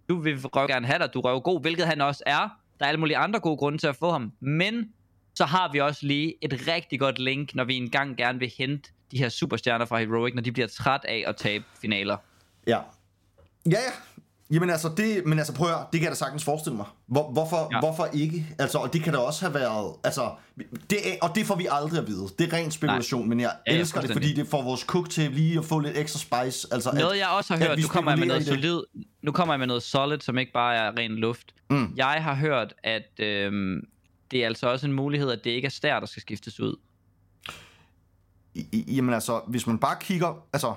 du vil røv gerne have dig, du røv god, hvilket han også er. Der er alle mulige andre gode grunde til at få ham. Men så har vi også lige et rigtig godt link, når vi engang gerne vil hente de her superstjerner fra Heroic, når de bliver træt af at tabe finaler. Ja. Ja, ja. Jamen altså, det, men altså prøv at høre, det kan jeg da sagtens forestille mig. Hvor, hvorfor, Ja. ja. hvorfor ikke? Altså, og det kan da også have været, altså, det er, og det får vi aldrig at vide. Det er ren spekulation, Nej. men jeg Ja, ja, elsker det, fordi det får vores cook til lige at få lidt ekstra spice. Altså, Noget at, jeg også har hørt, nu kommer jeg med noget solid, nu kommer jeg med noget solid, som ikke bare er ren luft. Mm. Jeg har hørt, at øhm, det er altså også en mulighed, at det ikke er stær, der skal skiftes ud. I- Jamen altså, hvis man bare kigger, altså,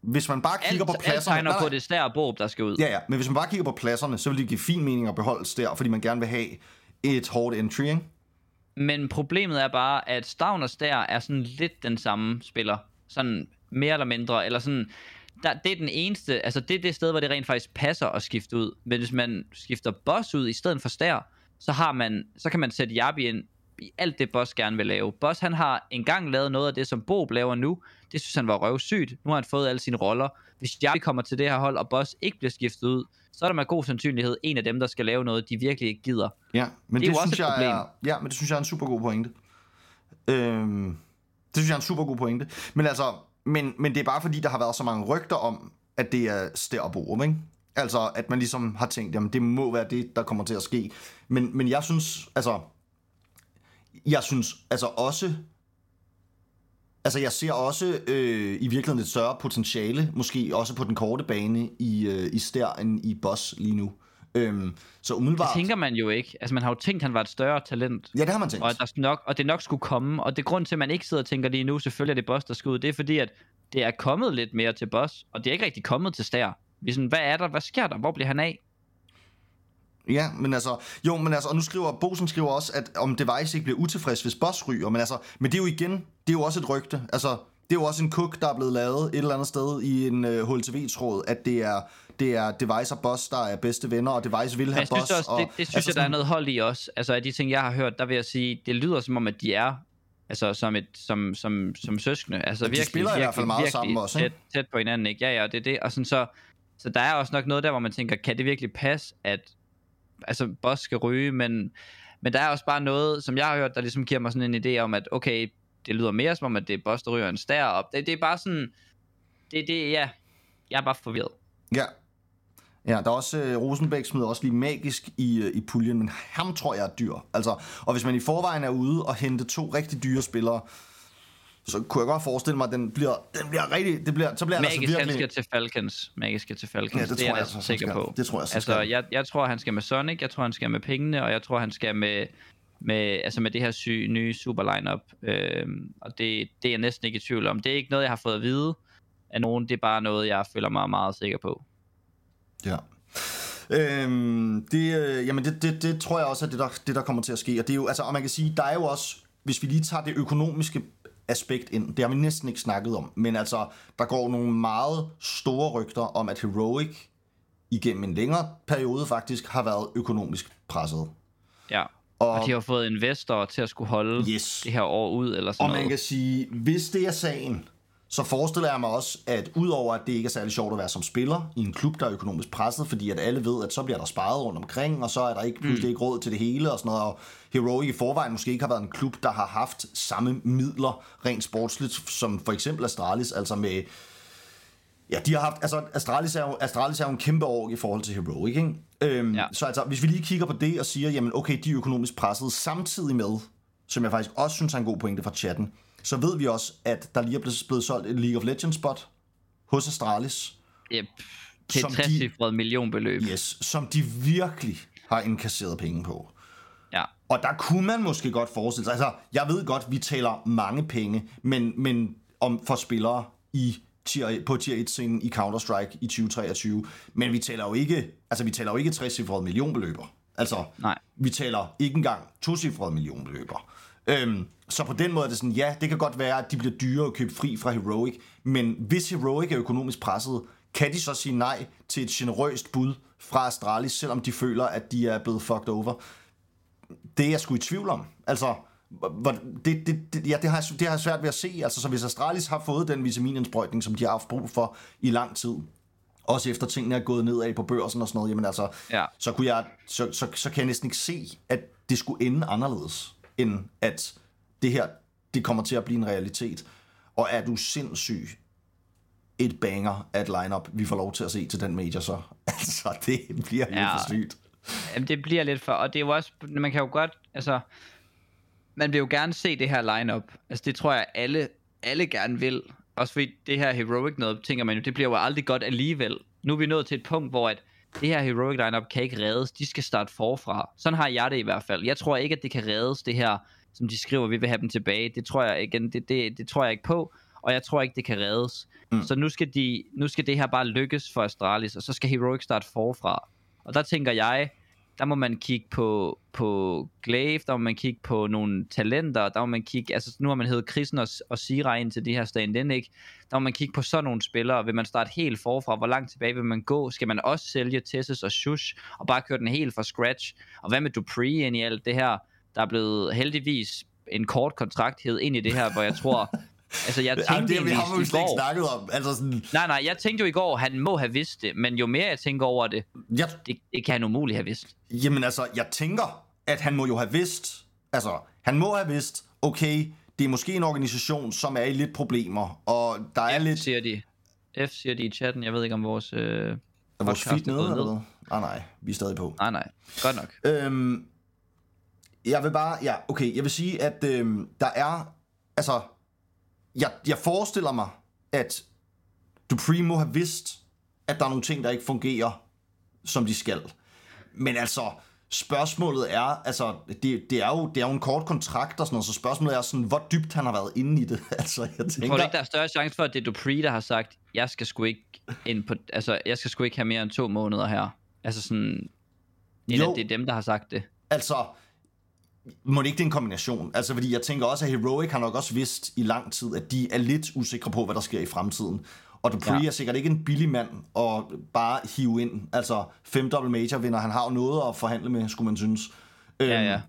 hvis man bare kigger Alt, på alt pladserne... tegner Nej, på, det er stær og Bob, der skal ud. Ja, ja, men hvis man bare kigger på pladserne, så vil det give fin mening at beholde stær, fordi man gerne vil have et hårdt entry, ikke? Men problemet er bare, at Stavn og Stær er sådan lidt den samme spiller. Sådan mere eller mindre. Eller sådan, der, det er den eneste, altså det er det sted, hvor det rent faktisk passer at skifte ud. Men hvis man skifter Boss ud i stedet for Stær, så, har man, så kan man sætte Jabi ind i alt det Boss gerne vil lave. Boss han har engang lavet noget af det, som Bob laver nu. Det synes han var røvsygt. Nu har han fået alle sine roller. Hvis Jabi kommer til det her hold, og Boss ikke bliver skiftet ud, så er der med god sandsynlighed en af dem, der skal lave noget, de virkelig ikke gider. Ja, men Det er det, jo også synes et jeg problem. er, ja, men det synes jeg er en super god pointe. Øhm, det synes jeg er en super god pointe. Men altså, men, men det er bare fordi, der har været så mange rygter om, at det er Stær og Borum, ikke? Altså, at man ligesom har tænkt, jamen det må være det, der kommer til at ske. Men, men jeg synes, altså, jeg synes altså også, altså jeg ser også øh, i virkeligheden et større potentiale, måske også på den korte bane i, øh, i Stær end i Boss lige nu. Øhm, så Det umiddelbart... tænker man jo ikke. Altså man har jo tænkt, at han var et større talent. Ja, det har man tænkt. Og, at der nok, og det nok skulle komme. Og det grund til, at man ikke sidder og tænker lige nu, selvfølgelig er det Boss, der skal ud. Det er fordi, at det er kommet lidt mere til Boss. Og det er ikke rigtig kommet til Stær. Vi sådan, hvad er der? Hvad sker der? Hvor bliver han af? Ja, men altså, jo, men altså, og nu skriver, Bosen skriver også, at om Device ikke bliver utilfreds, hvis Boss ryger, men altså, men det er jo igen, det er jo også et rygte, altså, det er jo også en cook, der er blevet lavet et eller andet sted i en uh, HLTV-tråd, at det er, det er Device og Boss, der er bedste venner, og Device vil have Boss. også, og, det, det synes altså jeg, der er noget hold i også. Altså af de ting, jeg har hørt, der vil jeg sige, det lyder som om, at de er altså som, et, som, som, som søskende. Altså de virkelig, spiller i hvert fald meget virkelig sammen også, ikke? tæt, tæt på hinanden, ikke? Ja, ja, det er det. Og sådan så, så der er også nok noget der, hvor man tænker, kan det virkelig passe, at altså Boss skal ryge, men, men der er også bare noget, som jeg har hørt, der ligesom giver mig sådan en idé om, at okay, det lyder mere som om, at det er Boss, der ryger en stær op. Det, det er bare sådan, det, det, ja, jeg er bare forvirret. Ja. Ja, der er også, øh, uh, Rosenbæk smider også lige magisk i, uh, i puljen, men ham tror jeg er dyr. Altså, og hvis man i forvejen er ude og hente to rigtig dyre spillere, så kunne jeg godt forestille mig, at den bliver, den bliver rigtig, det bliver, så bliver den Magisk, altså han virkelig... skal til Falcons. Magisk skal til Falcons. Ja, det det, tror er jeg altså, han sikker på. Det tror jeg altså, han Altså, skal. jeg, jeg tror, han skal med Sonic, jeg tror, han skal med pengene, og jeg tror, han skal med, med, altså med det her sy, nye super lineup. Øhm, og det, det er jeg næsten ikke i tvivl om. Det er ikke noget, jeg har fået at vide af nogen. Det er bare noget, jeg føler mig meget sikker på. Ja. Øhm, det, øh, jamen det, det, det tror jeg også er det der, det, der kommer til at ske. Og det er jo, altså, og man kan sige, der er jo også, hvis vi lige tager det økonomiske aspekt ind. Det har vi næsten ikke snakket om. Men altså, der går nogle meget store rygter om, at Heroic igennem en længere periode faktisk har været økonomisk presset. Ja. Og, og de har fået investorer til at skulle holde Yes. det her år ud, eller sådan Og man noget. kan sige, hvis det er sagen, så forestiller jeg mig også, at udover at det ikke er særlig sjovt at være som spiller i en klub, der er økonomisk presset, fordi at alle ved, at så bliver der sparet rundt omkring, og så er der ikke pludselig ikke råd til det hele og sådan noget, og Heroic i forvejen måske ikke har været en klub, der har haft samme midler rent sportsligt, som for eksempel Astralis, altså med Ja, de har haft, altså Astralis er jo, Astralis er jo en kæmpe år i forhold til Heroic, ikke? Øhm, ja. Så altså, hvis vi lige kigger på det og siger, jamen okay, de er økonomisk presset samtidig med, som jeg faktisk også synes er en god pointe fra chatten, så ved vi også, at der lige er blevet, blevet solgt et League of Legends spot hos Astralis, Yep. Til Som et de- 60 millionbeløb. yes, som de virkelig har indkasseret penge på. Ja. Og der kunne man måske godt forestille sig, altså jeg ved godt, vi taler mange penge, men, men om for spillere i tier, på tier 1-scenen i Counter-Strike i 2023, men vi taler jo ikke, altså vi taler jo ikke 60-cifrede millionbeløber. Altså, Nej. vi taler ikke engang to-cifrede millionbeløber. Øhm, så på den måde er det sådan, ja, det kan godt være, at de bliver dyre at købe fri fra Heroic, men hvis Heroic er økonomisk presset, kan de så sige nej til et generøst bud fra Astralis, selvom de føler, at de er blevet fucked over? det er jeg sgu i tvivl om. Altså, det, det, det, ja, det, har, det har jeg svært ved at se. Altså, så hvis Astralis har fået den vitaminindsprøjtning, som de har haft brug for i lang tid, også efter tingene er gået nedad på børsen og sådan noget, jamen altså, Ja. så, kunne jeg, så, så, så kan jeg næsten ikke se, at det skulle ende anderledes, end at det her, det kommer til at blive en realitet. Og er du sindssyg et banger af et lineup, vi får lov til at se til den major så. Altså, det bliver ja. For sygt. Jamen, det bliver lidt for... Og det er jo også... Man kan jo godt... Altså... Man vil jo gerne se det her lineup. Altså, det tror jeg, alle, alle gerne vil. Også fordi det her Heroic noget, tænker man jo, det bliver jo aldrig godt alligevel. Nu er vi nået til et punkt, hvor at det her Heroic lineup kan ikke reddes. De skal starte forfra. Sådan har jeg det i hvert fald. Jeg tror ikke, at det kan reddes, det her, som de skriver, vi vil have dem tilbage. Det tror jeg igen, det, det, det tror jeg ikke på. Og jeg tror ikke, det kan reddes. Mm. Så nu skal, de, nu skal det her bare lykkes for Astralis, og så skal Heroic starte forfra. Og der tænker jeg, der må man kigge på, på Glaive, der må man kigge på nogle talenter, der må man kigge, altså nu har man heddet Krisen og, og Sira ind til de her stand ikke? Der må man kigge på sådan nogle spillere, vil man starte helt forfra, hvor langt tilbage vil man gå, skal man også sælge Tessus og Shush, og bare køre den helt fra scratch, og hvad med Dupree ind i alt det her, der er blevet heldigvis en kort kontrakt hed ind i det her, hvor jeg tror, altså jeg tænkte det vi har jo slet ikke snakket om. Altså sådan, nej nej, jeg tænkte jo i går, han må have vidst det, men jo mere jeg tænker over det, jeg, det, det kan han umuligt have vidst. Jamen altså, jeg tænker, at han må jo have vidst, altså, han må have vidst, okay, det er måske en organisation, som er i lidt problemer, og der er F lidt... siger de. F siger de i chatten. Jeg ved ikke om vores øh, Er vores feed nede, eller hvad? Nej, nej, vi er stadig på. Nej, nej. Godt nok. Øhm, jeg vil bare, ja, okay, jeg vil sige, at øhm, der er, altså, jeg, jeg forestiller mig, at Dupree må have vidst, at der er nogle ting, der ikke fungerer, som de skal. Men altså, spørgsmålet er, altså, det, det, er jo, det er jo en kort kontrakt og sådan noget, så spørgsmålet er sådan, hvor dybt han har været inde i det. altså, jeg Tror tænker, du ikke, der er større chance for, at det er Dupree, der har sagt, jeg skal sgu ikke ind på, altså, jeg skal sgu ikke have mere end to måneder her. Altså sådan, end Jo. det er dem, der har sagt det. Altså, må det ikke det er en kombination? Altså, fordi jeg tænker også, at Heroic har nok også vidst i lang tid, at de er lidt usikre på, hvad der sker i fremtiden. Og Dupree Ja. er sikkert ikke en billig mand at bare hive ind. Altså, fem double major vinder, han har jo noget at forhandle med, skulle man synes. Ja, Øhm, ja.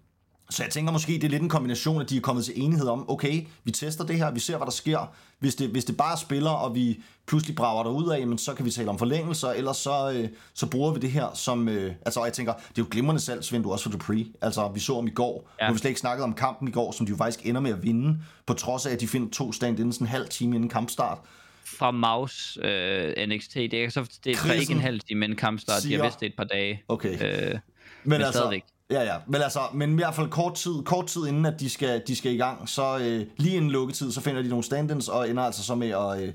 Så jeg tænker måske, det er lidt en kombination, at de er kommet til enighed om, okay, vi tester det her, vi ser, hvad der sker. Hvis det, hvis det bare spiller, og vi pludselig brager der ud af, jamen, så kan vi tale om forlængelser, ellers så, øh, så bruger vi det her som... Øh, altså, jeg tænker, det er jo glimrende salgsvindue også for Dupree. Altså, vi så om i går. Ja. Ja. Nu har vi slet ikke snakket om kampen i går, som de jo faktisk ender med at vinde, på trods af, at de finder to stand inden sådan en halv time inden kampstart. Fra Maus øh, NXT, det er, så, det er Krisen ikke en halv time inden kampstart. Siger- vidst det et par dage. Okay. Øh, Men, Men altså, stadigvæk. Ja, ja. Men altså, men i hvert fald kort tid, kort tid inden, at de skal, de skal i gang, så øh, lige inden lukketid, så finder de nogle stand og ender altså så med at, øh,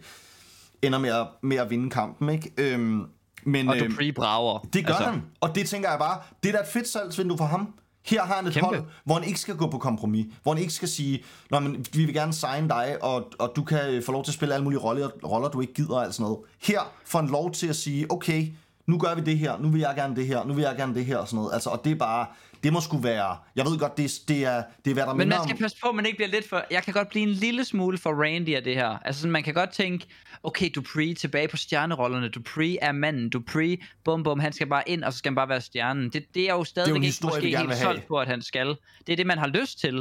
ender med at, med at vinde kampen, ikke? Øhm, men og øh, Dupree brager. det gør altså, han, og det tænker jeg bare, det er da et fedt salgsvindue for ham. Her har han et Kæmpe. hold, hvor han ikke skal gå på kompromis, hvor han ikke skal sige, Nå, men vi vil gerne signe dig, og, og du kan øh, få lov til at spille alle mulige roller, roller, du ikke gider og alt sådan noget. Her får han lov til at sige, okay, nu gør vi det her, nu vil jeg gerne det her, nu vil jeg gerne det her og sådan noget. Altså, og det er bare, det må sgu være, jeg ved godt, det, er- det er, det er hvad der Men man skal om... passe på, at man ikke bliver lidt for... Jeg kan godt blive en lille smule for Randy af det her. Altså, sådan, man kan godt tænke, okay, Dupree tilbage på stjernerollerne. Dupree er manden. Dupree, bum bum, han skal bare ind, og så skal han bare være stjernen. Det, det er jo stadigvæk ikke historie, måske helt solgt på, at han skal. Det er det, man har lyst til.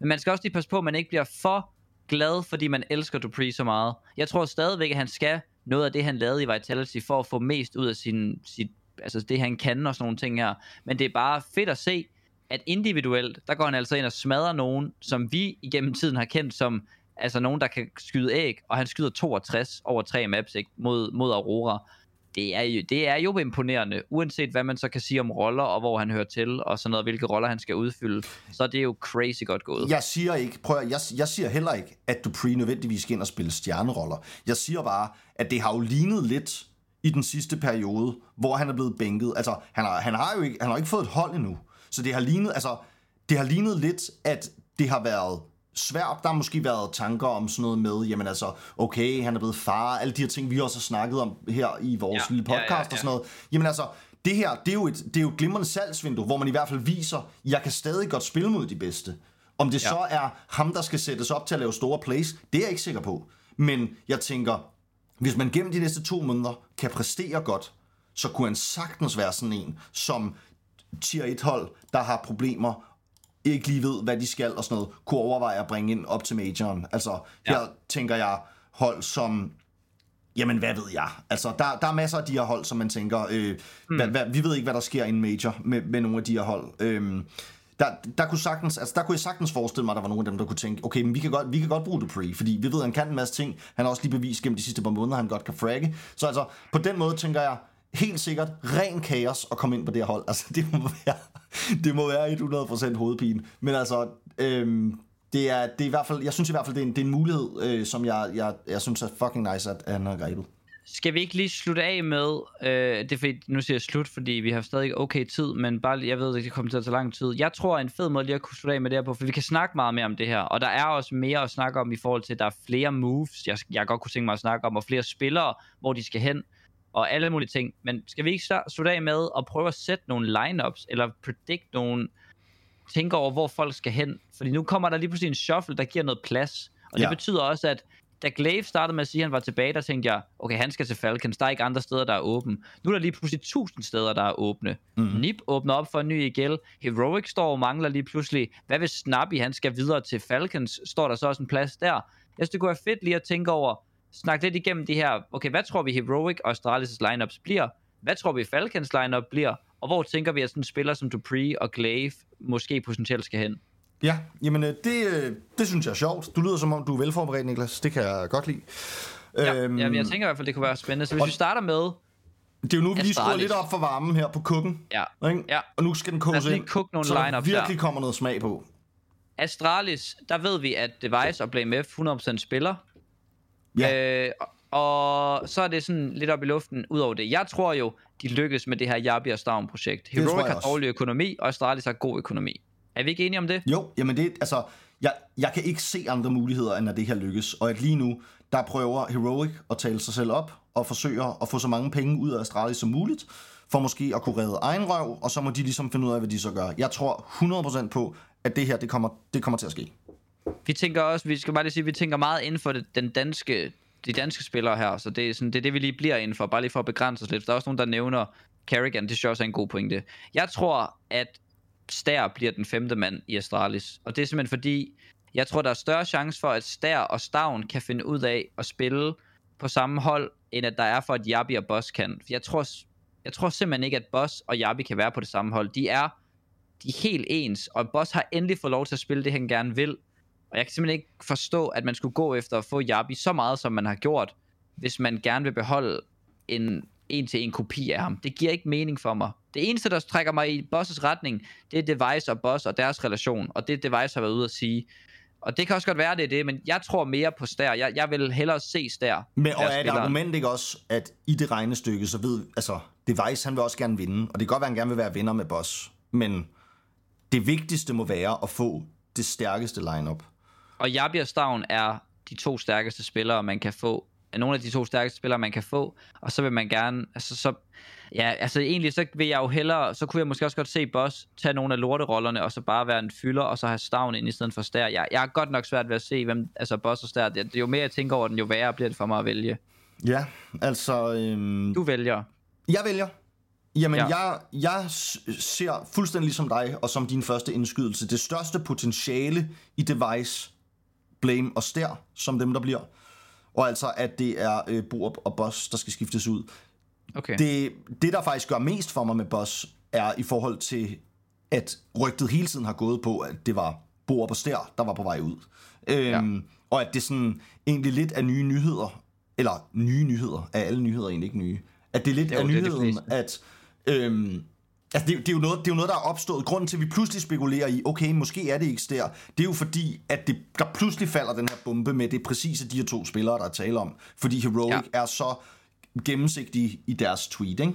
Men man skal også lige passe på, at man ikke bliver for glad, fordi man elsker Dupree så meget. Jeg tror stadigvæk, at han skal noget af det, han lavede i Vitality, for at få mest ud af sin, sit, altså det, han kan og sådan nogle ting her. Men det er bare fedt at se, at individuelt, der går han altså ind og smadrer nogen, som vi igennem tiden har kendt som, altså nogen, der kan skyde æg, og han skyder 62 over tre maps ikke, mod, mod Aurora. Det er, jo, det er jo imponerende, uanset hvad man så kan sige om roller, og hvor han hører til, og sådan noget, hvilke roller han skal udfylde. Så det er jo crazy godt gået. Jeg siger ikke, prøv at, jeg, jeg siger heller ikke, at Dupree nødvendigvis skal ind og spille stjerneroller. Jeg siger bare, at det har jo lignet lidt i den sidste periode, hvor han er blevet bænket. Altså, han har, han har jo ikke, han har ikke fået et hold endnu. Så det har lignet, altså, det har lignet lidt, at det har været svært. Der har måske været tanker om sådan noget med, jamen altså, okay, han er blevet far, alle de her ting, vi også har snakket om her i vores Ja, lille ja, ja, podcast ja. og sådan noget. Jamen altså, det her, det er, jo et, det er jo et glimrende salgsvindue, hvor man i hvert fald viser, jeg kan stadig godt spille mod de bedste. Om det ja. så er ham, der skal sættes op til at lave store plays, det er jeg ikke sikker på. Men jeg tænker, hvis man gennem de næste to måneder kan præstere godt, så kunne han sagtens være sådan en, som tier 1 hold, der har problemer, ikke lige ved, hvad de skal og sådan noget, kunne overveje at bringe ind op til majoren. Altså, her Ja. tænker jeg hold som Jamen, hvad ved jeg? Altså, der, der er masser af de her hold, som man tænker, øh, mm. hvad, hvad, vi ved ikke, hvad der sker i en major med, med nogle af de her hold. Øhm, der, der, kunne sagtens, altså, der kunne jeg sagtens forestille mig, at der var nogle af dem, der kunne tænke, okay, men vi kan godt, vi kan godt bruge Dupree, fordi vi ved, at han kan en masse ting. Han har også lige bevist gennem de sidste par måneder, at han godt kan fragge. Så altså, på den måde tænker jeg, helt sikkert ren kaos at komme ind på det her hold. Altså, det må være, det må være 100% hovedpine. Men altså, øhm, det er, det er i hvert fald, jeg synes i hvert fald, det er en, det er en mulighed, øh, som jeg, jeg, jeg synes er fucking nice, at han har grebet. Skal vi ikke lige slutte af med, øh, det er fordi, nu siger jeg slut, fordi vi har stadig okay tid, men bare, jeg ved, at det kommer til at tage lang tid. Jeg tror, en fed måde lige at kunne slutte af med det her på, for vi kan snakke meget mere om det her, og der er også mere at snakke om i forhold til, at der er flere moves, jeg, jeg godt kunne tænke mig at snakke om, og flere spillere, hvor de skal hen, og alle mulige ting. Men skal vi ikke sta- slutte af med at prøve at sætte nogle lineups, eller predict nogle, tænke over, hvor folk skal hen? Fordi nu kommer der lige pludselig en shuffle, der giver noget plads, og det Ja. betyder også, at da Glaive startede med at sige, at han var tilbage, der tænkte jeg, okay, han skal til Falcons, der er ikke andre steder, der er åbne. Nu er der lige pludselig tusind steder, der er åbne. Mhm. Mm. Nip åbner op for en ny IGL. Heroic står og mangler lige pludselig. Hvad hvis Snappy, han skal videre til Falcons? Står der så også en plads der? Jeg synes, det kunne være fedt lige at tænke over, snakke lidt igennem de her, okay, hvad tror vi Heroic og Astralis' lineups bliver? Hvad tror vi Falcons lineup bliver? Og hvor tænker vi, at sådan en spiller som Dupree og Glaive måske potentielt skal hen? Ja, jamen øh, det, øh, det synes jeg er sjovt. Du lyder som om, du er velforberedt, Niklas. Det kan jeg godt lide. Ja, øhm, jamen, jeg tænker i hvert fald, det kunne være spændende. Så hvis vi starter med, Det er jo nu, vi lige skruer lidt op for varmen her på kukken. ja, Ikke? Ja. Og nu skal den koges ind, nogle så der virkelig der. kommer noget smag på. Astralis, der ved vi, at Device og Blame F 100% spiller. Ja. Øh, og så er det sådan lidt op i luften ud over det. Jeg tror jo, de lykkes med det her Yabi og Stavn projekt. Heroic har dårlig økonomi, og Astralis har god økonomi. Er vi ikke enige om det? Jo, jamen det, altså, jeg, jeg kan ikke se andre muligheder, end at det her lykkes. Og at lige nu, der prøver Heroic at tale sig selv op, og forsøger at få så mange penge ud af Astralis som muligt, for måske at kunne redde egen røv, og så må de ligesom finde ud af, hvad de så gør. Jeg tror 100% på, at det her, det kommer, det kommer til at ske. Vi tænker også, vi skal bare lige sige, vi tænker meget inden for det, den danske, de danske spillere her, så det er, sådan, det er det, vi lige bliver inden for, bare lige for at begrænse os lidt. Der er også nogen, der nævner Carrigan, det synes jeg også er en god pointe. Jeg tror, at Stær bliver den femte mand i Astralis, og det er simpelthen fordi, jeg tror, der er større chance for, at Stær og Stavn kan finde ud af at spille på samme hold, end at der er for, at Jabi og Boss kan. Jeg tror, jeg tror simpelthen ikke, at Boss og Jabi kan være på det samme hold. De er, de er helt ens, og Boss har endelig fået lov til at spille det, han gerne vil. Og jeg kan simpelthen ikke forstå, at man skulle gå efter at få Jabi så meget, som man har gjort, hvis man gerne vil beholde en en til en kopi af ham. Det giver ikke mening for mig. Det eneste, der trækker mig i Bosses retning, det er Device og Boss og deres relation, og det Device har været ude at sige. Og det kan også godt være, det er det, men jeg tror mere på Stær. Jeg, jeg vil hellere se Stær. Men, og er et argument ikke også, at i det regnestykke, så ved, altså, Device, han vil også gerne vinde, og det kan godt være, han gerne vil være vinder med Boss, men det vigtigste må være at få det stærkeste lineup. Og Jabi og Stavn er de to stærkeste spillere, man kan få er nogle af de to stærkeste spillere, man kan få, og så vil man gerne, altså så, ja, altså egentlig så vil jeg jo hellere, så kunne jeg måske også godt se Boss tage nogle af lorterollerne, og så bare være en fylder, og så have Stavn ind i stedet for Stær. Jeg, jeg har godt nok svært ved at se, hvem, altså Boss og Stær, det, er jo mere jeg tænker over den, jo værre bliver det for mig at vælge. Ja, altså... Øhm, Du vælger. Jeg vælger. Jamen, Ja. jeg, jeg ser fuldstændig ligesom dig, og som din første indskydelse, det største potentiale i Device, Blame og Stær, som dem, der bliver. Og altså, at det er øh, Borup og Boss, der skal skiftes ud. Okay. Det, det, der faktisk gør mest for mig med Boss, er i forhold til, at rygtet hele tiden har gået på, at det var Borup og Stær, der var på vej ud. Øhm, ja. Og at det sådan egentlig lidt er nye nyheder, eller nye nyheder, er alle nyheder egentlig ikke nye, at det er lidt Jo, af det er nyheden, fleste. at... Øhm, Altså det, det, er jo noget, det er jo noget, der er opstået. Grunden til, at vi pludselig spekulerer i, okay, måske er det ikke der, det er jo fordi, at det, der pludselig falder den her bombe med, det er præcis de her to spillere, der er tale om. Fordi Heroic Ja. ja. er så gennemsigtige i deres tweet, ikke?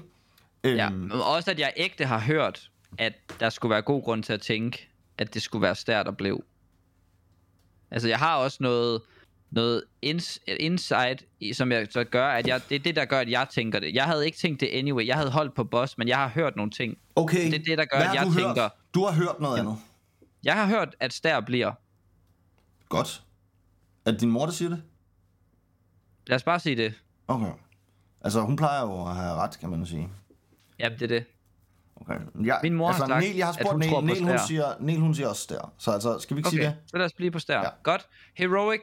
Øhm, Ja, men også at jeg ægte har hørt, at der skulle være god grund til at tænke, at det skulle være stær, der blev. Altså, jeg har også noget, noget ins, insight, som jeg, så gør, at jeg, det er det, der gør, at jeg tænker det. Jeg havde ikke tænkt det anyway. Jeg havde holdt på boss, men jeg har hørt nogle ting. Okay, Det er det, der gør, Hvad at har jeg du tænker- Hørt? Du har hørt noget ja. andet. Jeg har hørt, at stær bliver. Godt. Er det din mor, der siger det? Lad os bare sige det. Okay. Altså, hun plejer jo at have ret, kan man sige. Ja, det er det. Okay. Jeg, Min mor har altså, sagt, Niel, jeg har at spurgt hun Niel, tror Niel, hun Stær. siger, Niel, hun siger også der. Så altså, skal vi ikke sige Okay, det? så lad os blive på stær. Ja. Godt. Heroic.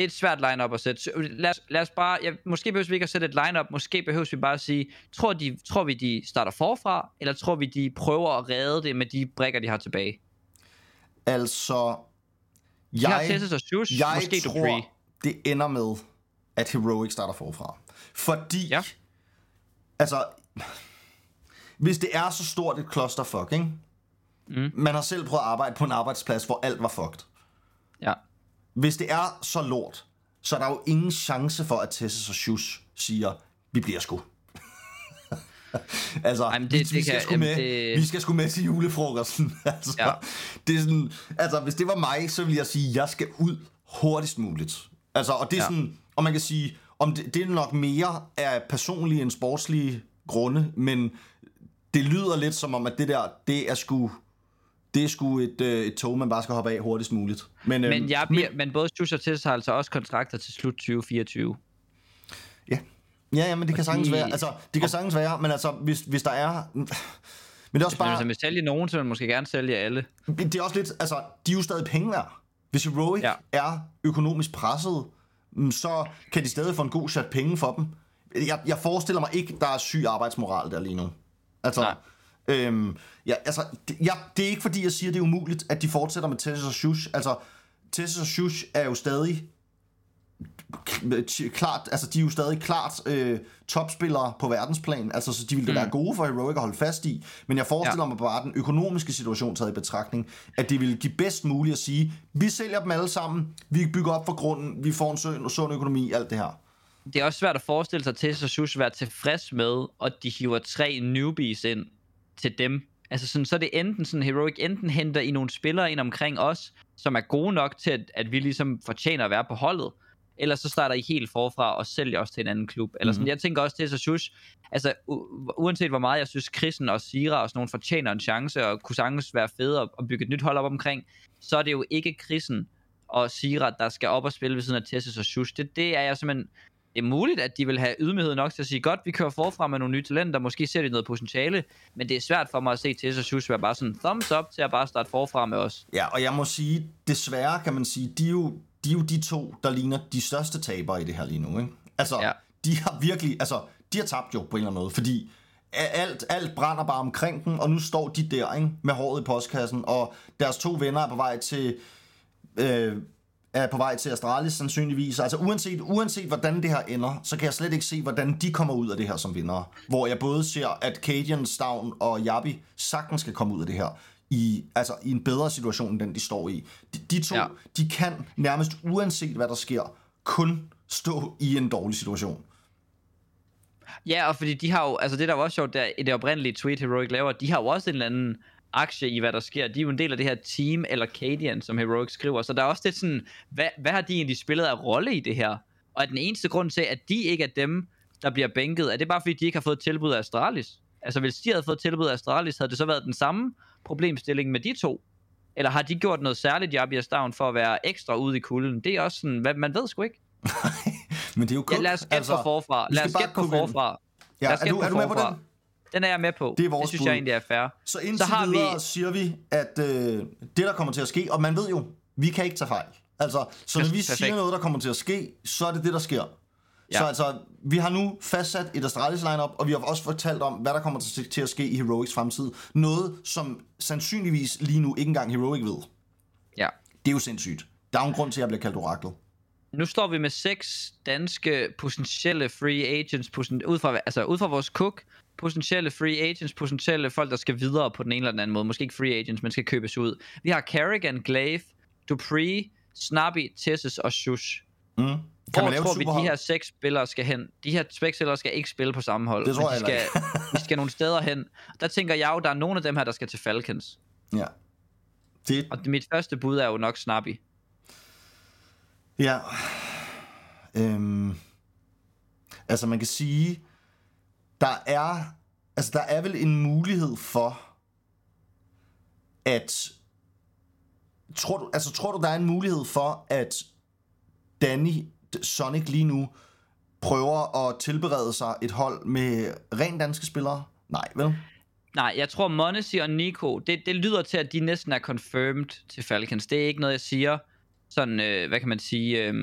Det er et svært lineup at sætte. Så Lad os, lad os bare, ja, måske behøver vi ikke at sætte et lineup, måske behøver vi bare at sige, tror, de, tror vi, de starter forfra, eller tror vi, de prøver at redde det med de brikker, de har tilbage? Altså, De har jeg, Tessus og Shush, jeg måske tror, Dupree. det ender med, at Heroic starter forfra. Fordi, Ja. altså, hvis det er så stort et clusterfuck, ikke? Mm. Man har selv prøvet at arbejde på en arbejdsplads, hvor alt var fucked. Ja. Hvis det er så lort, så er der jo ingen chance for, at Tessus og Shush siger, vi bliver sgu. altså, Ej, men det- vi, det vi, skal kan- sgu jamen, med, det- vi skal sgu med til julefrokosten. altså, Ja. det er sådan, altså, hvis det var mig, så ville jeg sige, jeg skal ud hurtigst muligt. Altså, og det er ja. sådan, og man kan sige, om det, det er nok mere af personlige end sportslige grunde, men det lyder lidt som om, at det der, det er sgu, det er sgu et, øh, et tog, man bare skal hoppe af hurtigst muligt. Men, øhm, Men, jeg bliver, men både Shush og Tessus har altså også kontrakter til slut 2024. Ja, ja, ja men det kan sagtens de- være. Altså, det kan sagtens være, men altså, hvis, hvis der er... Men det er også Men hvis bare... man vil sælge nogen, så vil man måske gerne sælge alle. Det er også lidt... Altså, de er jo stadig penge værd. Hvis Heroic Ja. ja. er økonomisk presset, mm, så kan de stadig få en god chat penge for dem. Jeg, jeg forestiller mig ikke, der er syg arbejdsmoral der lige nu. Altså... Nej. Øhm, ja, altså, det, ja, det er ikke fordi, jeg siger, det er umuligt, at de fortsætter med Tessus og Shush. Altså, Tessus og Shush er jo stadig klart, altså de er jo stadig klart øh, topspillere på verdensplan, altså så de ville da være gode for Heroic at holde fast i, men jeg forestiller Ja. mig bare den økonomiske situation taget i betragtning, at det ville give bedst muligt at sige, vi sælger dem alle sammen, vi bygger op for grunden, vi får en sund, sund økonomi, alt det her. Det er også svært at forestille sig til, at Shush være tilfreds med, at de hiver tre newbies ind til dem. Altså sådan, så er det enten sådan, Heroic enten henter i nogle spillere ind omkring os, som er gode nok til, at, at vi ligesom fortjener at være på holdet, eller så starter I helt forfra og sælger os til en anden klub. Eller sådan, Mhm. jeg tænker også til, at Shush, altså u- uanset hvor meget jeg synes, Christen og Sira og sådan nogle fortjener en chance, og kunne sagtens være fede at bygge et nyt hold op omkring, så er det jo ikke Christen og Sira, der skal op og spille ved siden af Tessus og Shush. Det, det er jeg simpelthen det er muligt, at de vil have ydmyghed nok til at sige, godt, vi kører forfra med nogle nye talenter, måske ser de noget potentiale, men det er svært for mig at se til, så Shush være bare sådan thumbs up til at bare starte forfra med os. Ja, og jeg må sige, desværre kan man sige, de er jo de, er jo de to, der ligner de største tabere i det her lige nu. Ikke? Altså, ja. de har virkelig, altså, de har tabt jo på en eller anden måde, fordi alt, alt brænder bare omkring dem, og nu står de der ikke, med håret i postkassen, og deres to venner er på vej til... Øh, er på vej til Astralis sandsynligvis. Altså uanset, uanset hvordan det her ender, så kan jeg slet ikke se, hvordan de kommer ud af det her som vinder. Hvor jeg både ser, at Cadian, Stavn og Yabi sagtens skal komme ud af det her i, altså, i en bedre situation, end den de står i. De, de to, Ja. de kan nærmest uanset hvad der sker, kun stå i en dårlig situation. Ja, og fordi de har jo, altså det der var også sjovt, der, i det oprindelige tweet Heroic laver, de har jo også en eller anden aktie i, hvad der sker. De er jo en del af det her team, eller Cadian, som Heroic skriver. Så der er også lidt sådan, hvad, hvad har de egentlig spillet af rolle i det her? Og er den eneste grund til, at de ikke er dem, der bliver bænket, er det bare fordi, de ikke har fået et tilbud af Astralis? Altså hvis de havde fået et tilbud af Astralis, havde det så været den samme problemstilling med de to? Eller har de gjort noget særligt, Javier Stavn, for at være ekstra ude i kulden? Det er også sådan, hvad, man ved sgu ikke. Men det er jo Ja, kun... lad os gætte altså, på forfra. Lad os gætte på forfra. Ja, Lad os er du, er du med på den? Den er jeg med på. Det er vores det synes bud. jeg egentlig er fair. Så indtil har vi- videre siger vi, at øh, det, der kommer til at ske, og man ved jo, vi kan ikke tage fejl. Altså, så når vi Perfekt. siger noget, der kommer til at ske, så er det det, der sker. Ja. Så altså, vi har nu fastsat et Astralis lineup, og vi har også fortalt om, hvad der kommer til, til at ske i Heroics fremtid. Noget, som sandsynligvis lige nu ikke engang Heroic ved. Ja. Det er jo sindssygt. Der er jo en grund til, at jeg bliver kaldt oraklet. Nu står vi med seks danske potentielle free agents, poten- ud fra, altså ud fra vores cook, potentielle free agents, potentielle folk, der skal videre på den ene eller den anden måde. Måske ikke free agents, men skal købes ud. Vi har Carrigan, Glaive, Dupree, Snobby, Tessus og Shush. Mm. Kan Hvor man lave tror vi, de her seks spillere skal hen? De her seks spillere skal ikke spille på samme hold. Det tror jeg de skal, de skal nogle steder hen. Der tænker jeg jo, der er nogle af dem her, der skal til Falcons. Ja. Det, Og mit første bud er jo nok Snobby. Ja. Øhm, altså man kan sige, der er, altså der er vel en mulighed for, at, tror du, altså tror du, der er en mulighed for, at Danny Sonic lige nu prøver at tilberede sig et hold med rent danske spillere? Nej, vel? Nej, jeg tror Monesi og Nico, det, det lyder til, at de næsten er confirmed til Falcons. Det er ikke noget, jeg siger sådan, øh, hvad kan man sige, øh,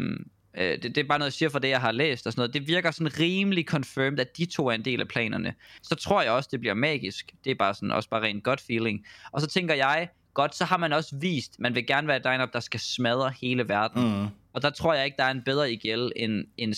øh, det, det er bare noget, jeg siger for det, jeg har læst og sådan noget. Det virker sådan rimelig confirmed, at de to er en del af planerne. Så tror jeg også, det bliver magisk. Det er bare sådan, også bare rent godt feeling. Og så tænker jeg, godt, så har man også vist, man vil gerne være et lineup, der skal smadre hele verden. Mm. Og der tror jeg ikke, der er en bedre IGL end, end.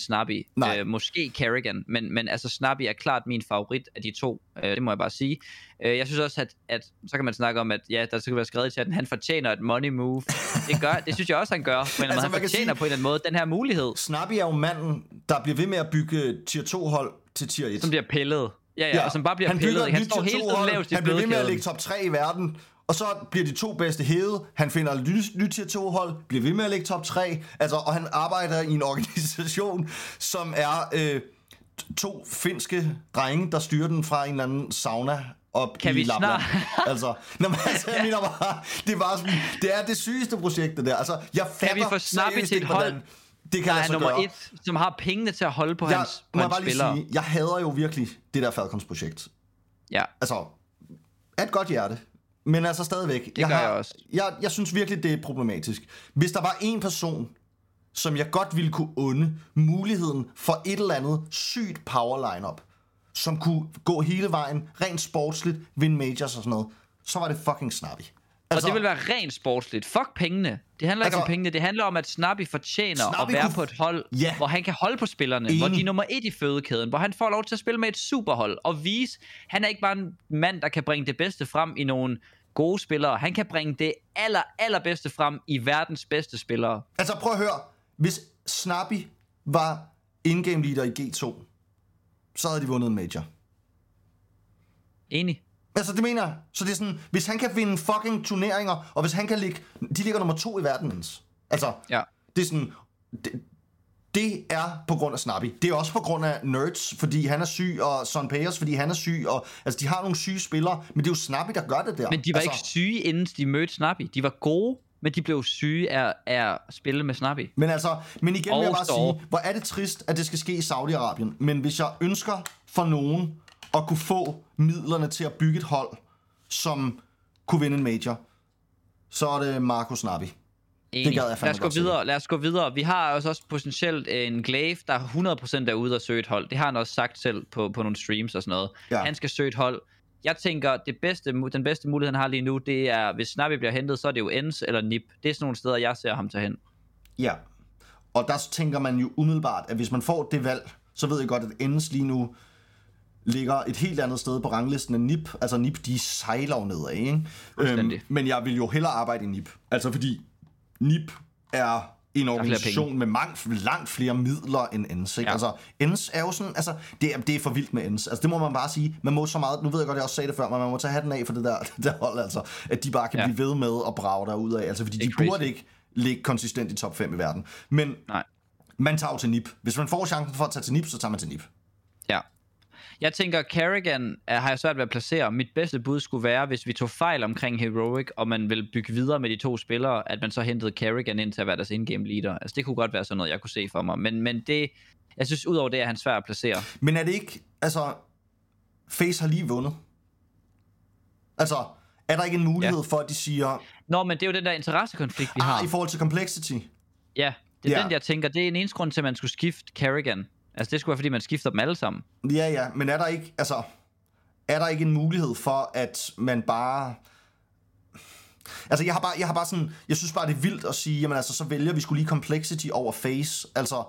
Nej. Øh, måske Carrigan, men, men altså Snobby er klart min favorit af de to. Øh, det må jeg bare sige. Øh, jeg synes også, at, at så kan man snakke om, at ja, der skal være skrevet i chatten, han fortjener et money move. Det, gør, det synes jeg også, han gør. På en Altså, måde. Han fortjener sige- på en eller anden måde den her mulighed, Snappy er jo manden, der bliver ved med at bygge tier 2 hold til tier 1. som bliver pillet. Ja, ja, og som bare bliver han pillet. et Han står tier hele 2 tiden hold. lavest i Han bliver ved med at ligge top 3 i verden. Og så bliver de to bedste hævet. Han finder nyt, nyt tier 2 hold. Bliver ved med at ligge top 3. Altså, og han arbejder i en organisation, som er øh, to finske drenge, der styrer den fra en eller anden sauna op Kan i vi Lapland. snart- altså, nå, men, altså, jeg mener bare, det er bare sådan, det er det sygeste projekt, det der. Altså, jeg fatter vi få Snappy seriøst til et hvordan hold, det kan Der er sig nummer gøre. et, som har pengene til at holde på Jeg, hans, på hans bare lige spillere. sige, jeg hader jo virkelig det der Falcons-projekt. Ja. Altså, af et godt hjerte. Men altså stadigvæk. Det gør jeg også. Jeg, jeg synes virkelig, det er problematisk. Hvis der var en person, som jeg godt ville kunne unde muligheden for et eller andet sygt power lineup, som kunne gå hele vejen, rent sportsligt, vinde majors og sådan noget, så var det fucking snappy. Altså, og det vil være rent sportsligt. Fuck pengene. Det handler ikke Altså- om pengene. Det handler om, at Snappy fortjener Snappy at være kunne- på et hold, Ja. hvor han kan holde på spillerne. Enig. Hvor de er nummer et i fødekæden. Hvor han får lov til at spille med et superhold. Og vise, han er ikke bare en mand, der kan bringe det bedste frem i nogle gode spillere. Han kan bringe det aller, allerbedste frem i verdens bedste spillere. Altså prøv at høre. Hvis Snappy var in-game leader i G2, så havde de vundet en major. Enig. Altså, det mener jeg. Så det er sådan, hvis han kan vinde fucking turneringer, og hvis han kan ligge... De ligger nummer to i verden, Jens. Altså, Ja. det er sådan... Det, det er på grund af Snappy. Det er også på grund af Nerds, fordi han er syg, og Son Payers, fordi han er syg. Og, altså, de har nogle syge spillere, men det er jo Snappy, der gør det der. Men de var altså, ikke syge, inden de mødte Snappy. De var gode, men de blev syge af, af at spille med Snappy. Men altså, men igen vil jeg bare sige, hvor er det trist, at det skal ske i Saudi-Arabien. Men hvis jeg ønsker for nogen at kunne få midlerne til at bygge et hold, som kunne vinde en major, så er det Marco Snappy. Enig. gad jeg lad os gå videre. Lad os gå videre. Vi har også, også potentielt en Glaive, der 100% er ude og søge et hold. Det har han også sagt selv på, på nogle streams og sådan noget. Ja. Han skal søge et hold. Jeg tænker, det bedste, den bedste mulighed, han har lige nu, det er, hvis Snappy bliver hentet, så er det jo Ens eller Nip. Det er sådan nogle steder, jeg ser ham tage hen. Ja. Og der tænker man jo umiddelbart, at hvis man får det valg, så ved jeg godt, at Endes lige nu ligger et helt andet sted på ranglisten end NIP. Altså NIP, de sejler jo nedad, ikke? Fuldstændig. men jeg vil jo hellere arbejde i NIP. Altså fordi NIP er en organisation med mange, langt flere midler end ENS. Ikke? Ja. Altså, ENS er jo sådan, altså, det er, det er for vildt med ENS. Altså, det må man bare sige. Man må så meget, nu ved jeg godt, jeg også sagde det før, men man må tage hatten af for det der, det der hold, altså. At de bare kan Ja. blive ved med at brage derud af. Altså, fordi de burde crazy. ikke ligge konsistent i top 5 i verden. Men Nej. Man tager jo til NIP. Hvis man får chancen for at tage til NIP, så tager man til NIP. Jeg tænker, Kerrigan er, har jeg svært ved at placere. Mit bedste bud skulle være, hvis vi tog fejl omkring Heroic, og man vil bygge videre med de to spillere, at man så hentede Kerrigan ind til at være deres in-game leader. Altså, det kunne godt være sådan noget, jeg kunne se for mig. Men, men det, jeg synes, udover det er han svær at placere. Men er det ikke, altså, Face har lige vundet. Altså, er der ikke en mulighed ja. for, at de siger, Nå, men det er jo den der interessekonflikt, vi har. ah, i forhold til complexity? Ja, det er Ja. den, jeg tænker. Det er en eneste grund til, at man skulle skifte Kerrigan. Altså, det skulle være, fordi man skifter dem alle sammen. Ja, ja, men er der ikke, altså, er der ikke en mulighed for, at man bare... Altså, jeg har bare, jeg har bare sådan, jeg synes bare, det er vildt at sige, jamen altså, så vælger vi skulle lige complexity over face. Altså,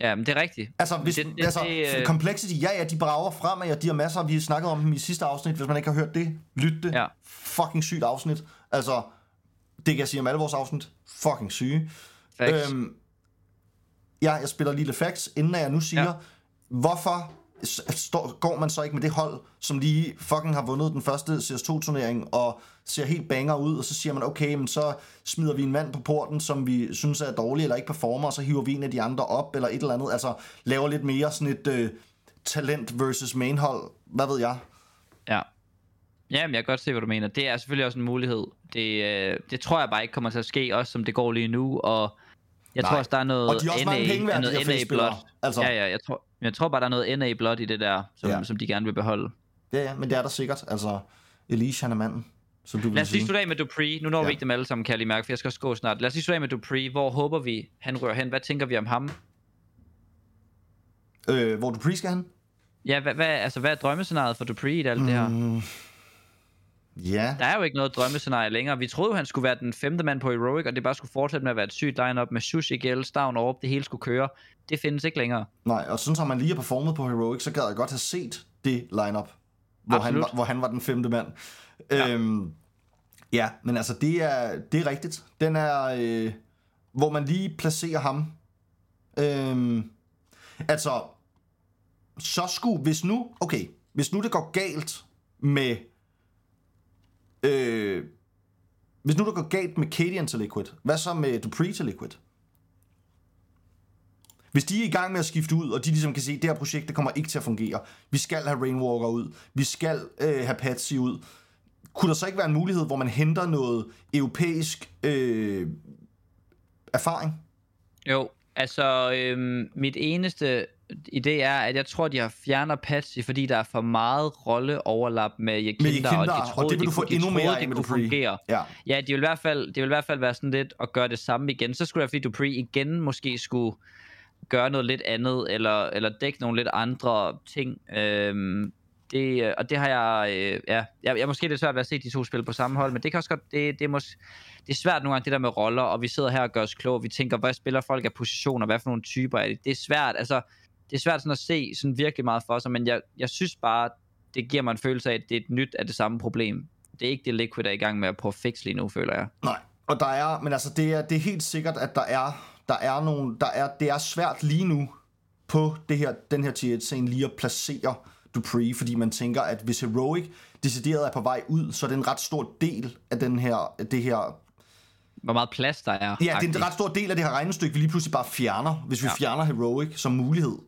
Ja, men det er rigtigt. altså, hvis, det, det, altså det, øh, complexity, ja, ja, de brager frem, og de har masser, vi har snakket om dem i sidste afsnit, hvis man ikke har hørt det, lyt det. Ja. Fucking sygt afsnit. Altså, det kan jeg sige om alle vores afsnit. Fucking syge. facts. Øhm, ja, jeg spiller lige lidt facts, inden jeg nu siger, ja. Hvorfor står, går man så ikke med det hold, som lige fucking har vundet den første CS2-turnering, og ser helt banger ud, og så siger man, okay, men så smider vi en mand på porten, som vi synes er dårlig, eller ikke performer, og så hiver vi en af de andre op, eller et eller andet, altså laver lidt mere sådan et øh, talent versus mainhold, hvad ved jeg? Ja. Ja, men jeg kan godt se, hvad du mener. Det er selvfølgelig også en mulighed. Det, øh, det tror jeg bare ikke kommer til at ske, også som det går lige nu. Og jeg Nej. tror også, der er noget Og de er også mange penge værd, de noget her NA blot. Altså. Ja, ja, jeg tror, jeg tror bare, der er noget NA blot i det der, som, Ja. som de gerne vil beholde. Ja, ja, men det er der sikkert, altså Elise, han er manden, som du vil Lad os lige slutte af med Dupree. Nu når Ja. vi ikke dem alle sammen, kan jeg lige mærke, for jeg skal også gå snart. Lad os lige slutte af med Dupree. Hvor håber vi, han rører hen? Hvad tænker vi om ham? Øh, hvor du pre skal han? Ja, hvad, hvad, altså, hvad er drømmescenariet for Dupree i alt det her? Ja, Der er jo ikke noget drømmescenarie længere. Vi troede jo, han skulle være den femte mand på Heroic, og det bare skulle fortsætte med at være et sygt lineup med Sushi, Gel, Stavn og det hele skulle køre. Det findes ikke længere. Nej, og sådan som man lige har performet på Heroic, så gad jeg godt have set det lineup, hvor, han var, hvor han var den femte mand. Ja, øhm, ja men altså, det er, det er rigtigt. Den er, øh, hvor man lige placerer ham. Øhm, altså, så skulle, hvis nu, okay, hvis nu det går galt med, øh, hvis nu du går galt med Cadian til Liquid, hvad så med Dupree til Liquid? Hvis de er i gang med at skifte ud, og de ligesom kan se, at det her projekt det kommer ikke til at fungere, vi skal have Rainwalker ud, vi skal øh, have Patsy ud, kunne der så ikke være en mulighed, hvor man henter noget europæisk øh, erfaring? Jo, altså øh, mit eneste idé er, at jeg tror, de har fjerner Patsy, fordi der er for meget rolleoverlap med Jekinda, Med Jekinda, og de og troede, det vil de du få kunne- de endnu troede, mere det kunne Dupree. fungere. Ja. Ja, de vil, i hvert fald, det vil i hvert fald være sådan lidt at gøre det samme igen. Så skulle det fordi Dupree igen måske skulle gøre noget lidt andet, eller, eller dække nogle lidt andre ting. Øhm, det, og det har jeg, øh, ja, jeg, jeg er måske lidt svært ved at se de to spille på samme hold, men det kan også godt, det, det, er mås, det er svært nogle gange det der med roller, og vi sidder her og gør os kloge, vi tænker, hvad spiller folk af positioner, hvad for nogle typer er det? Det er svært, altså, det er svært sådan at se sådan virkelig meget for sig, men jeg, jeg synes bare, det giver mig en følelse af, at det er et nyt af det samme problem. Det er ikke det Liquid er i gang med at prøve at fikse lige nu, føler jeg. Nej, og der er, men altså det er, det er helt sikkert, at der er, der er nogle, der er, det er svært lige nu på det her, den her tier 1 scene lige at placere Dupree, fordi man tænker, at hvis Heroic decideret er på vej ud, så er det en ret stor del af den her, det her Hvor meget plads der er. Ja, det er en ret stor del af det her regnestykke, vi lige pludselig bare fjerner, hvis vi. Ja. fjerner Heroic som mulighed.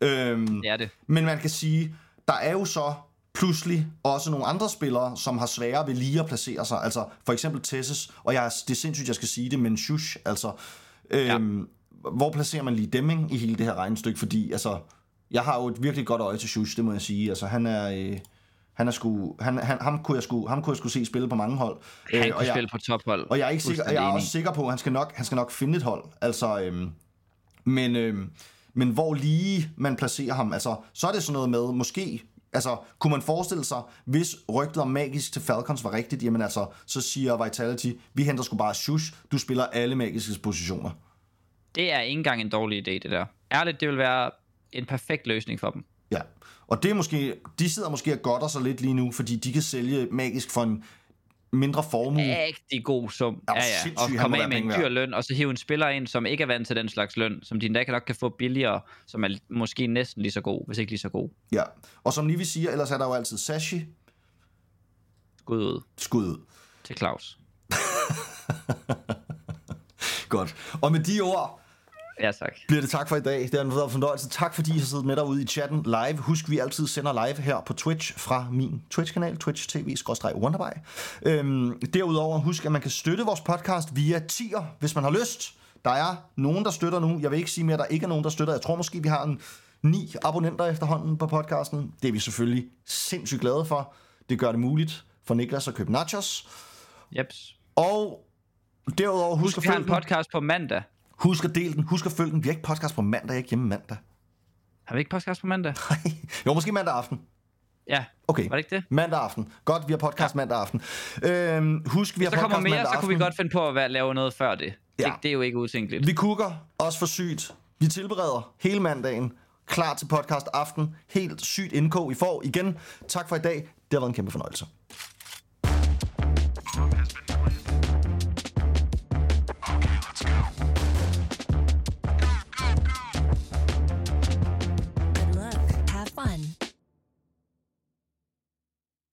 Øhm, Det er det. men man kan sige, der er jo så pludselig også nogle andre spillere, som har sværere ved lige at placere sig. Altså for eksempel Tessus, og jeg, det er sindssygt, jeg skal sige det, men Shush, altså... Øhm, ja. Hvor placerer man lige Demming i hele det her regnestykke? Fordi altså, jeg har jo et virkelig godt øje til Shush, det må jeg sige. Altså han er... Øh, han er sgu, han, han, ham, kunne jeg sgu, ham kunne jeg sgu se spille på mange hold. Han Øh, kunne jeg- spille på tophold. og jeg er, ikke sikker, jeg er også sikker på, at han skal nok, han skal nok finde et hold. Altså, øhm, men, øhm, men hvor lige man placerer ham, altså, så er det sådan noget med, måske, altså, kunne man forestille sig, hvis rygtet om magisk til Falcons var rigtigt, jamen altså, så siger Vitality, vi henter sgu bare Shush, du spiller alle magiske positioner. Det er ikke engang en dårlig idé, det der. Ærligt, det vil være en perfekt løsning for dem. Ja, og det er måske, de sidder måske og godter sig lidt lige nu, fordi de kan sælge magisk for en mindre formue. Rigtig god sum. Ja, Ja. Og komme af med en dyr værd. løn, og så hive en spiller ind, som ikke er vant til den slags løn, som de endda nok kan få billigere, som er måske næsten lige så god, hvis ikke lige så god. Ja, og som Nivi siger, ellers er der jo altid Sashi, Skud ud skud ud. til Claus. Godt. Og med de ord Ja, tak. bliver det tak for i dag. Det har været en fornøjelse. Tak fordi I har siddet med derude i chatten live. Husk, vi altid sender live her på Twitch fra min Twitch-kanal, Twitch TV, Wonderby. Øhm, derudover husk, at man kan støtte vores podcast via tier, hvis man har lyst. Der er nogen, der støtter nu. Jeg vil ikke sige mere, at der ikke er nogen, der støtter. Jeg tror måske, vi har en ni abonnenter efterhånden på podcasten. Det er vi selvfølgelig sindssygt glade for. Det gør det muligt for Niklas at købe nachos. Jeps. Og derudover husk, Husk, at følge en podcast på mandag. Husk at dele den. Husk at følge den. Vi har ikke podcast på mandag. Jeg er ikke hjemme mandag. Har vi ikke podcast på mandag? Nej. Jo, måske mandag aften. Ja. Okay. Var det ikke det? Mandag aften. Godt, vi har podcast ja. mandag aften. Øhm, husk, vi har Hvis der kommer podcast mere, mandag så kunne vi aften. godt finde på at lave noget før det. Ja. Det, det er jo ikke utænkeligt. Vi kukker også for sygt. Vi tilbereder hele mandagen. Klar til podcast aften. Helt sygt indkog, I får igen. Tak for i dag. Det har været en kæmpe fornøjelse.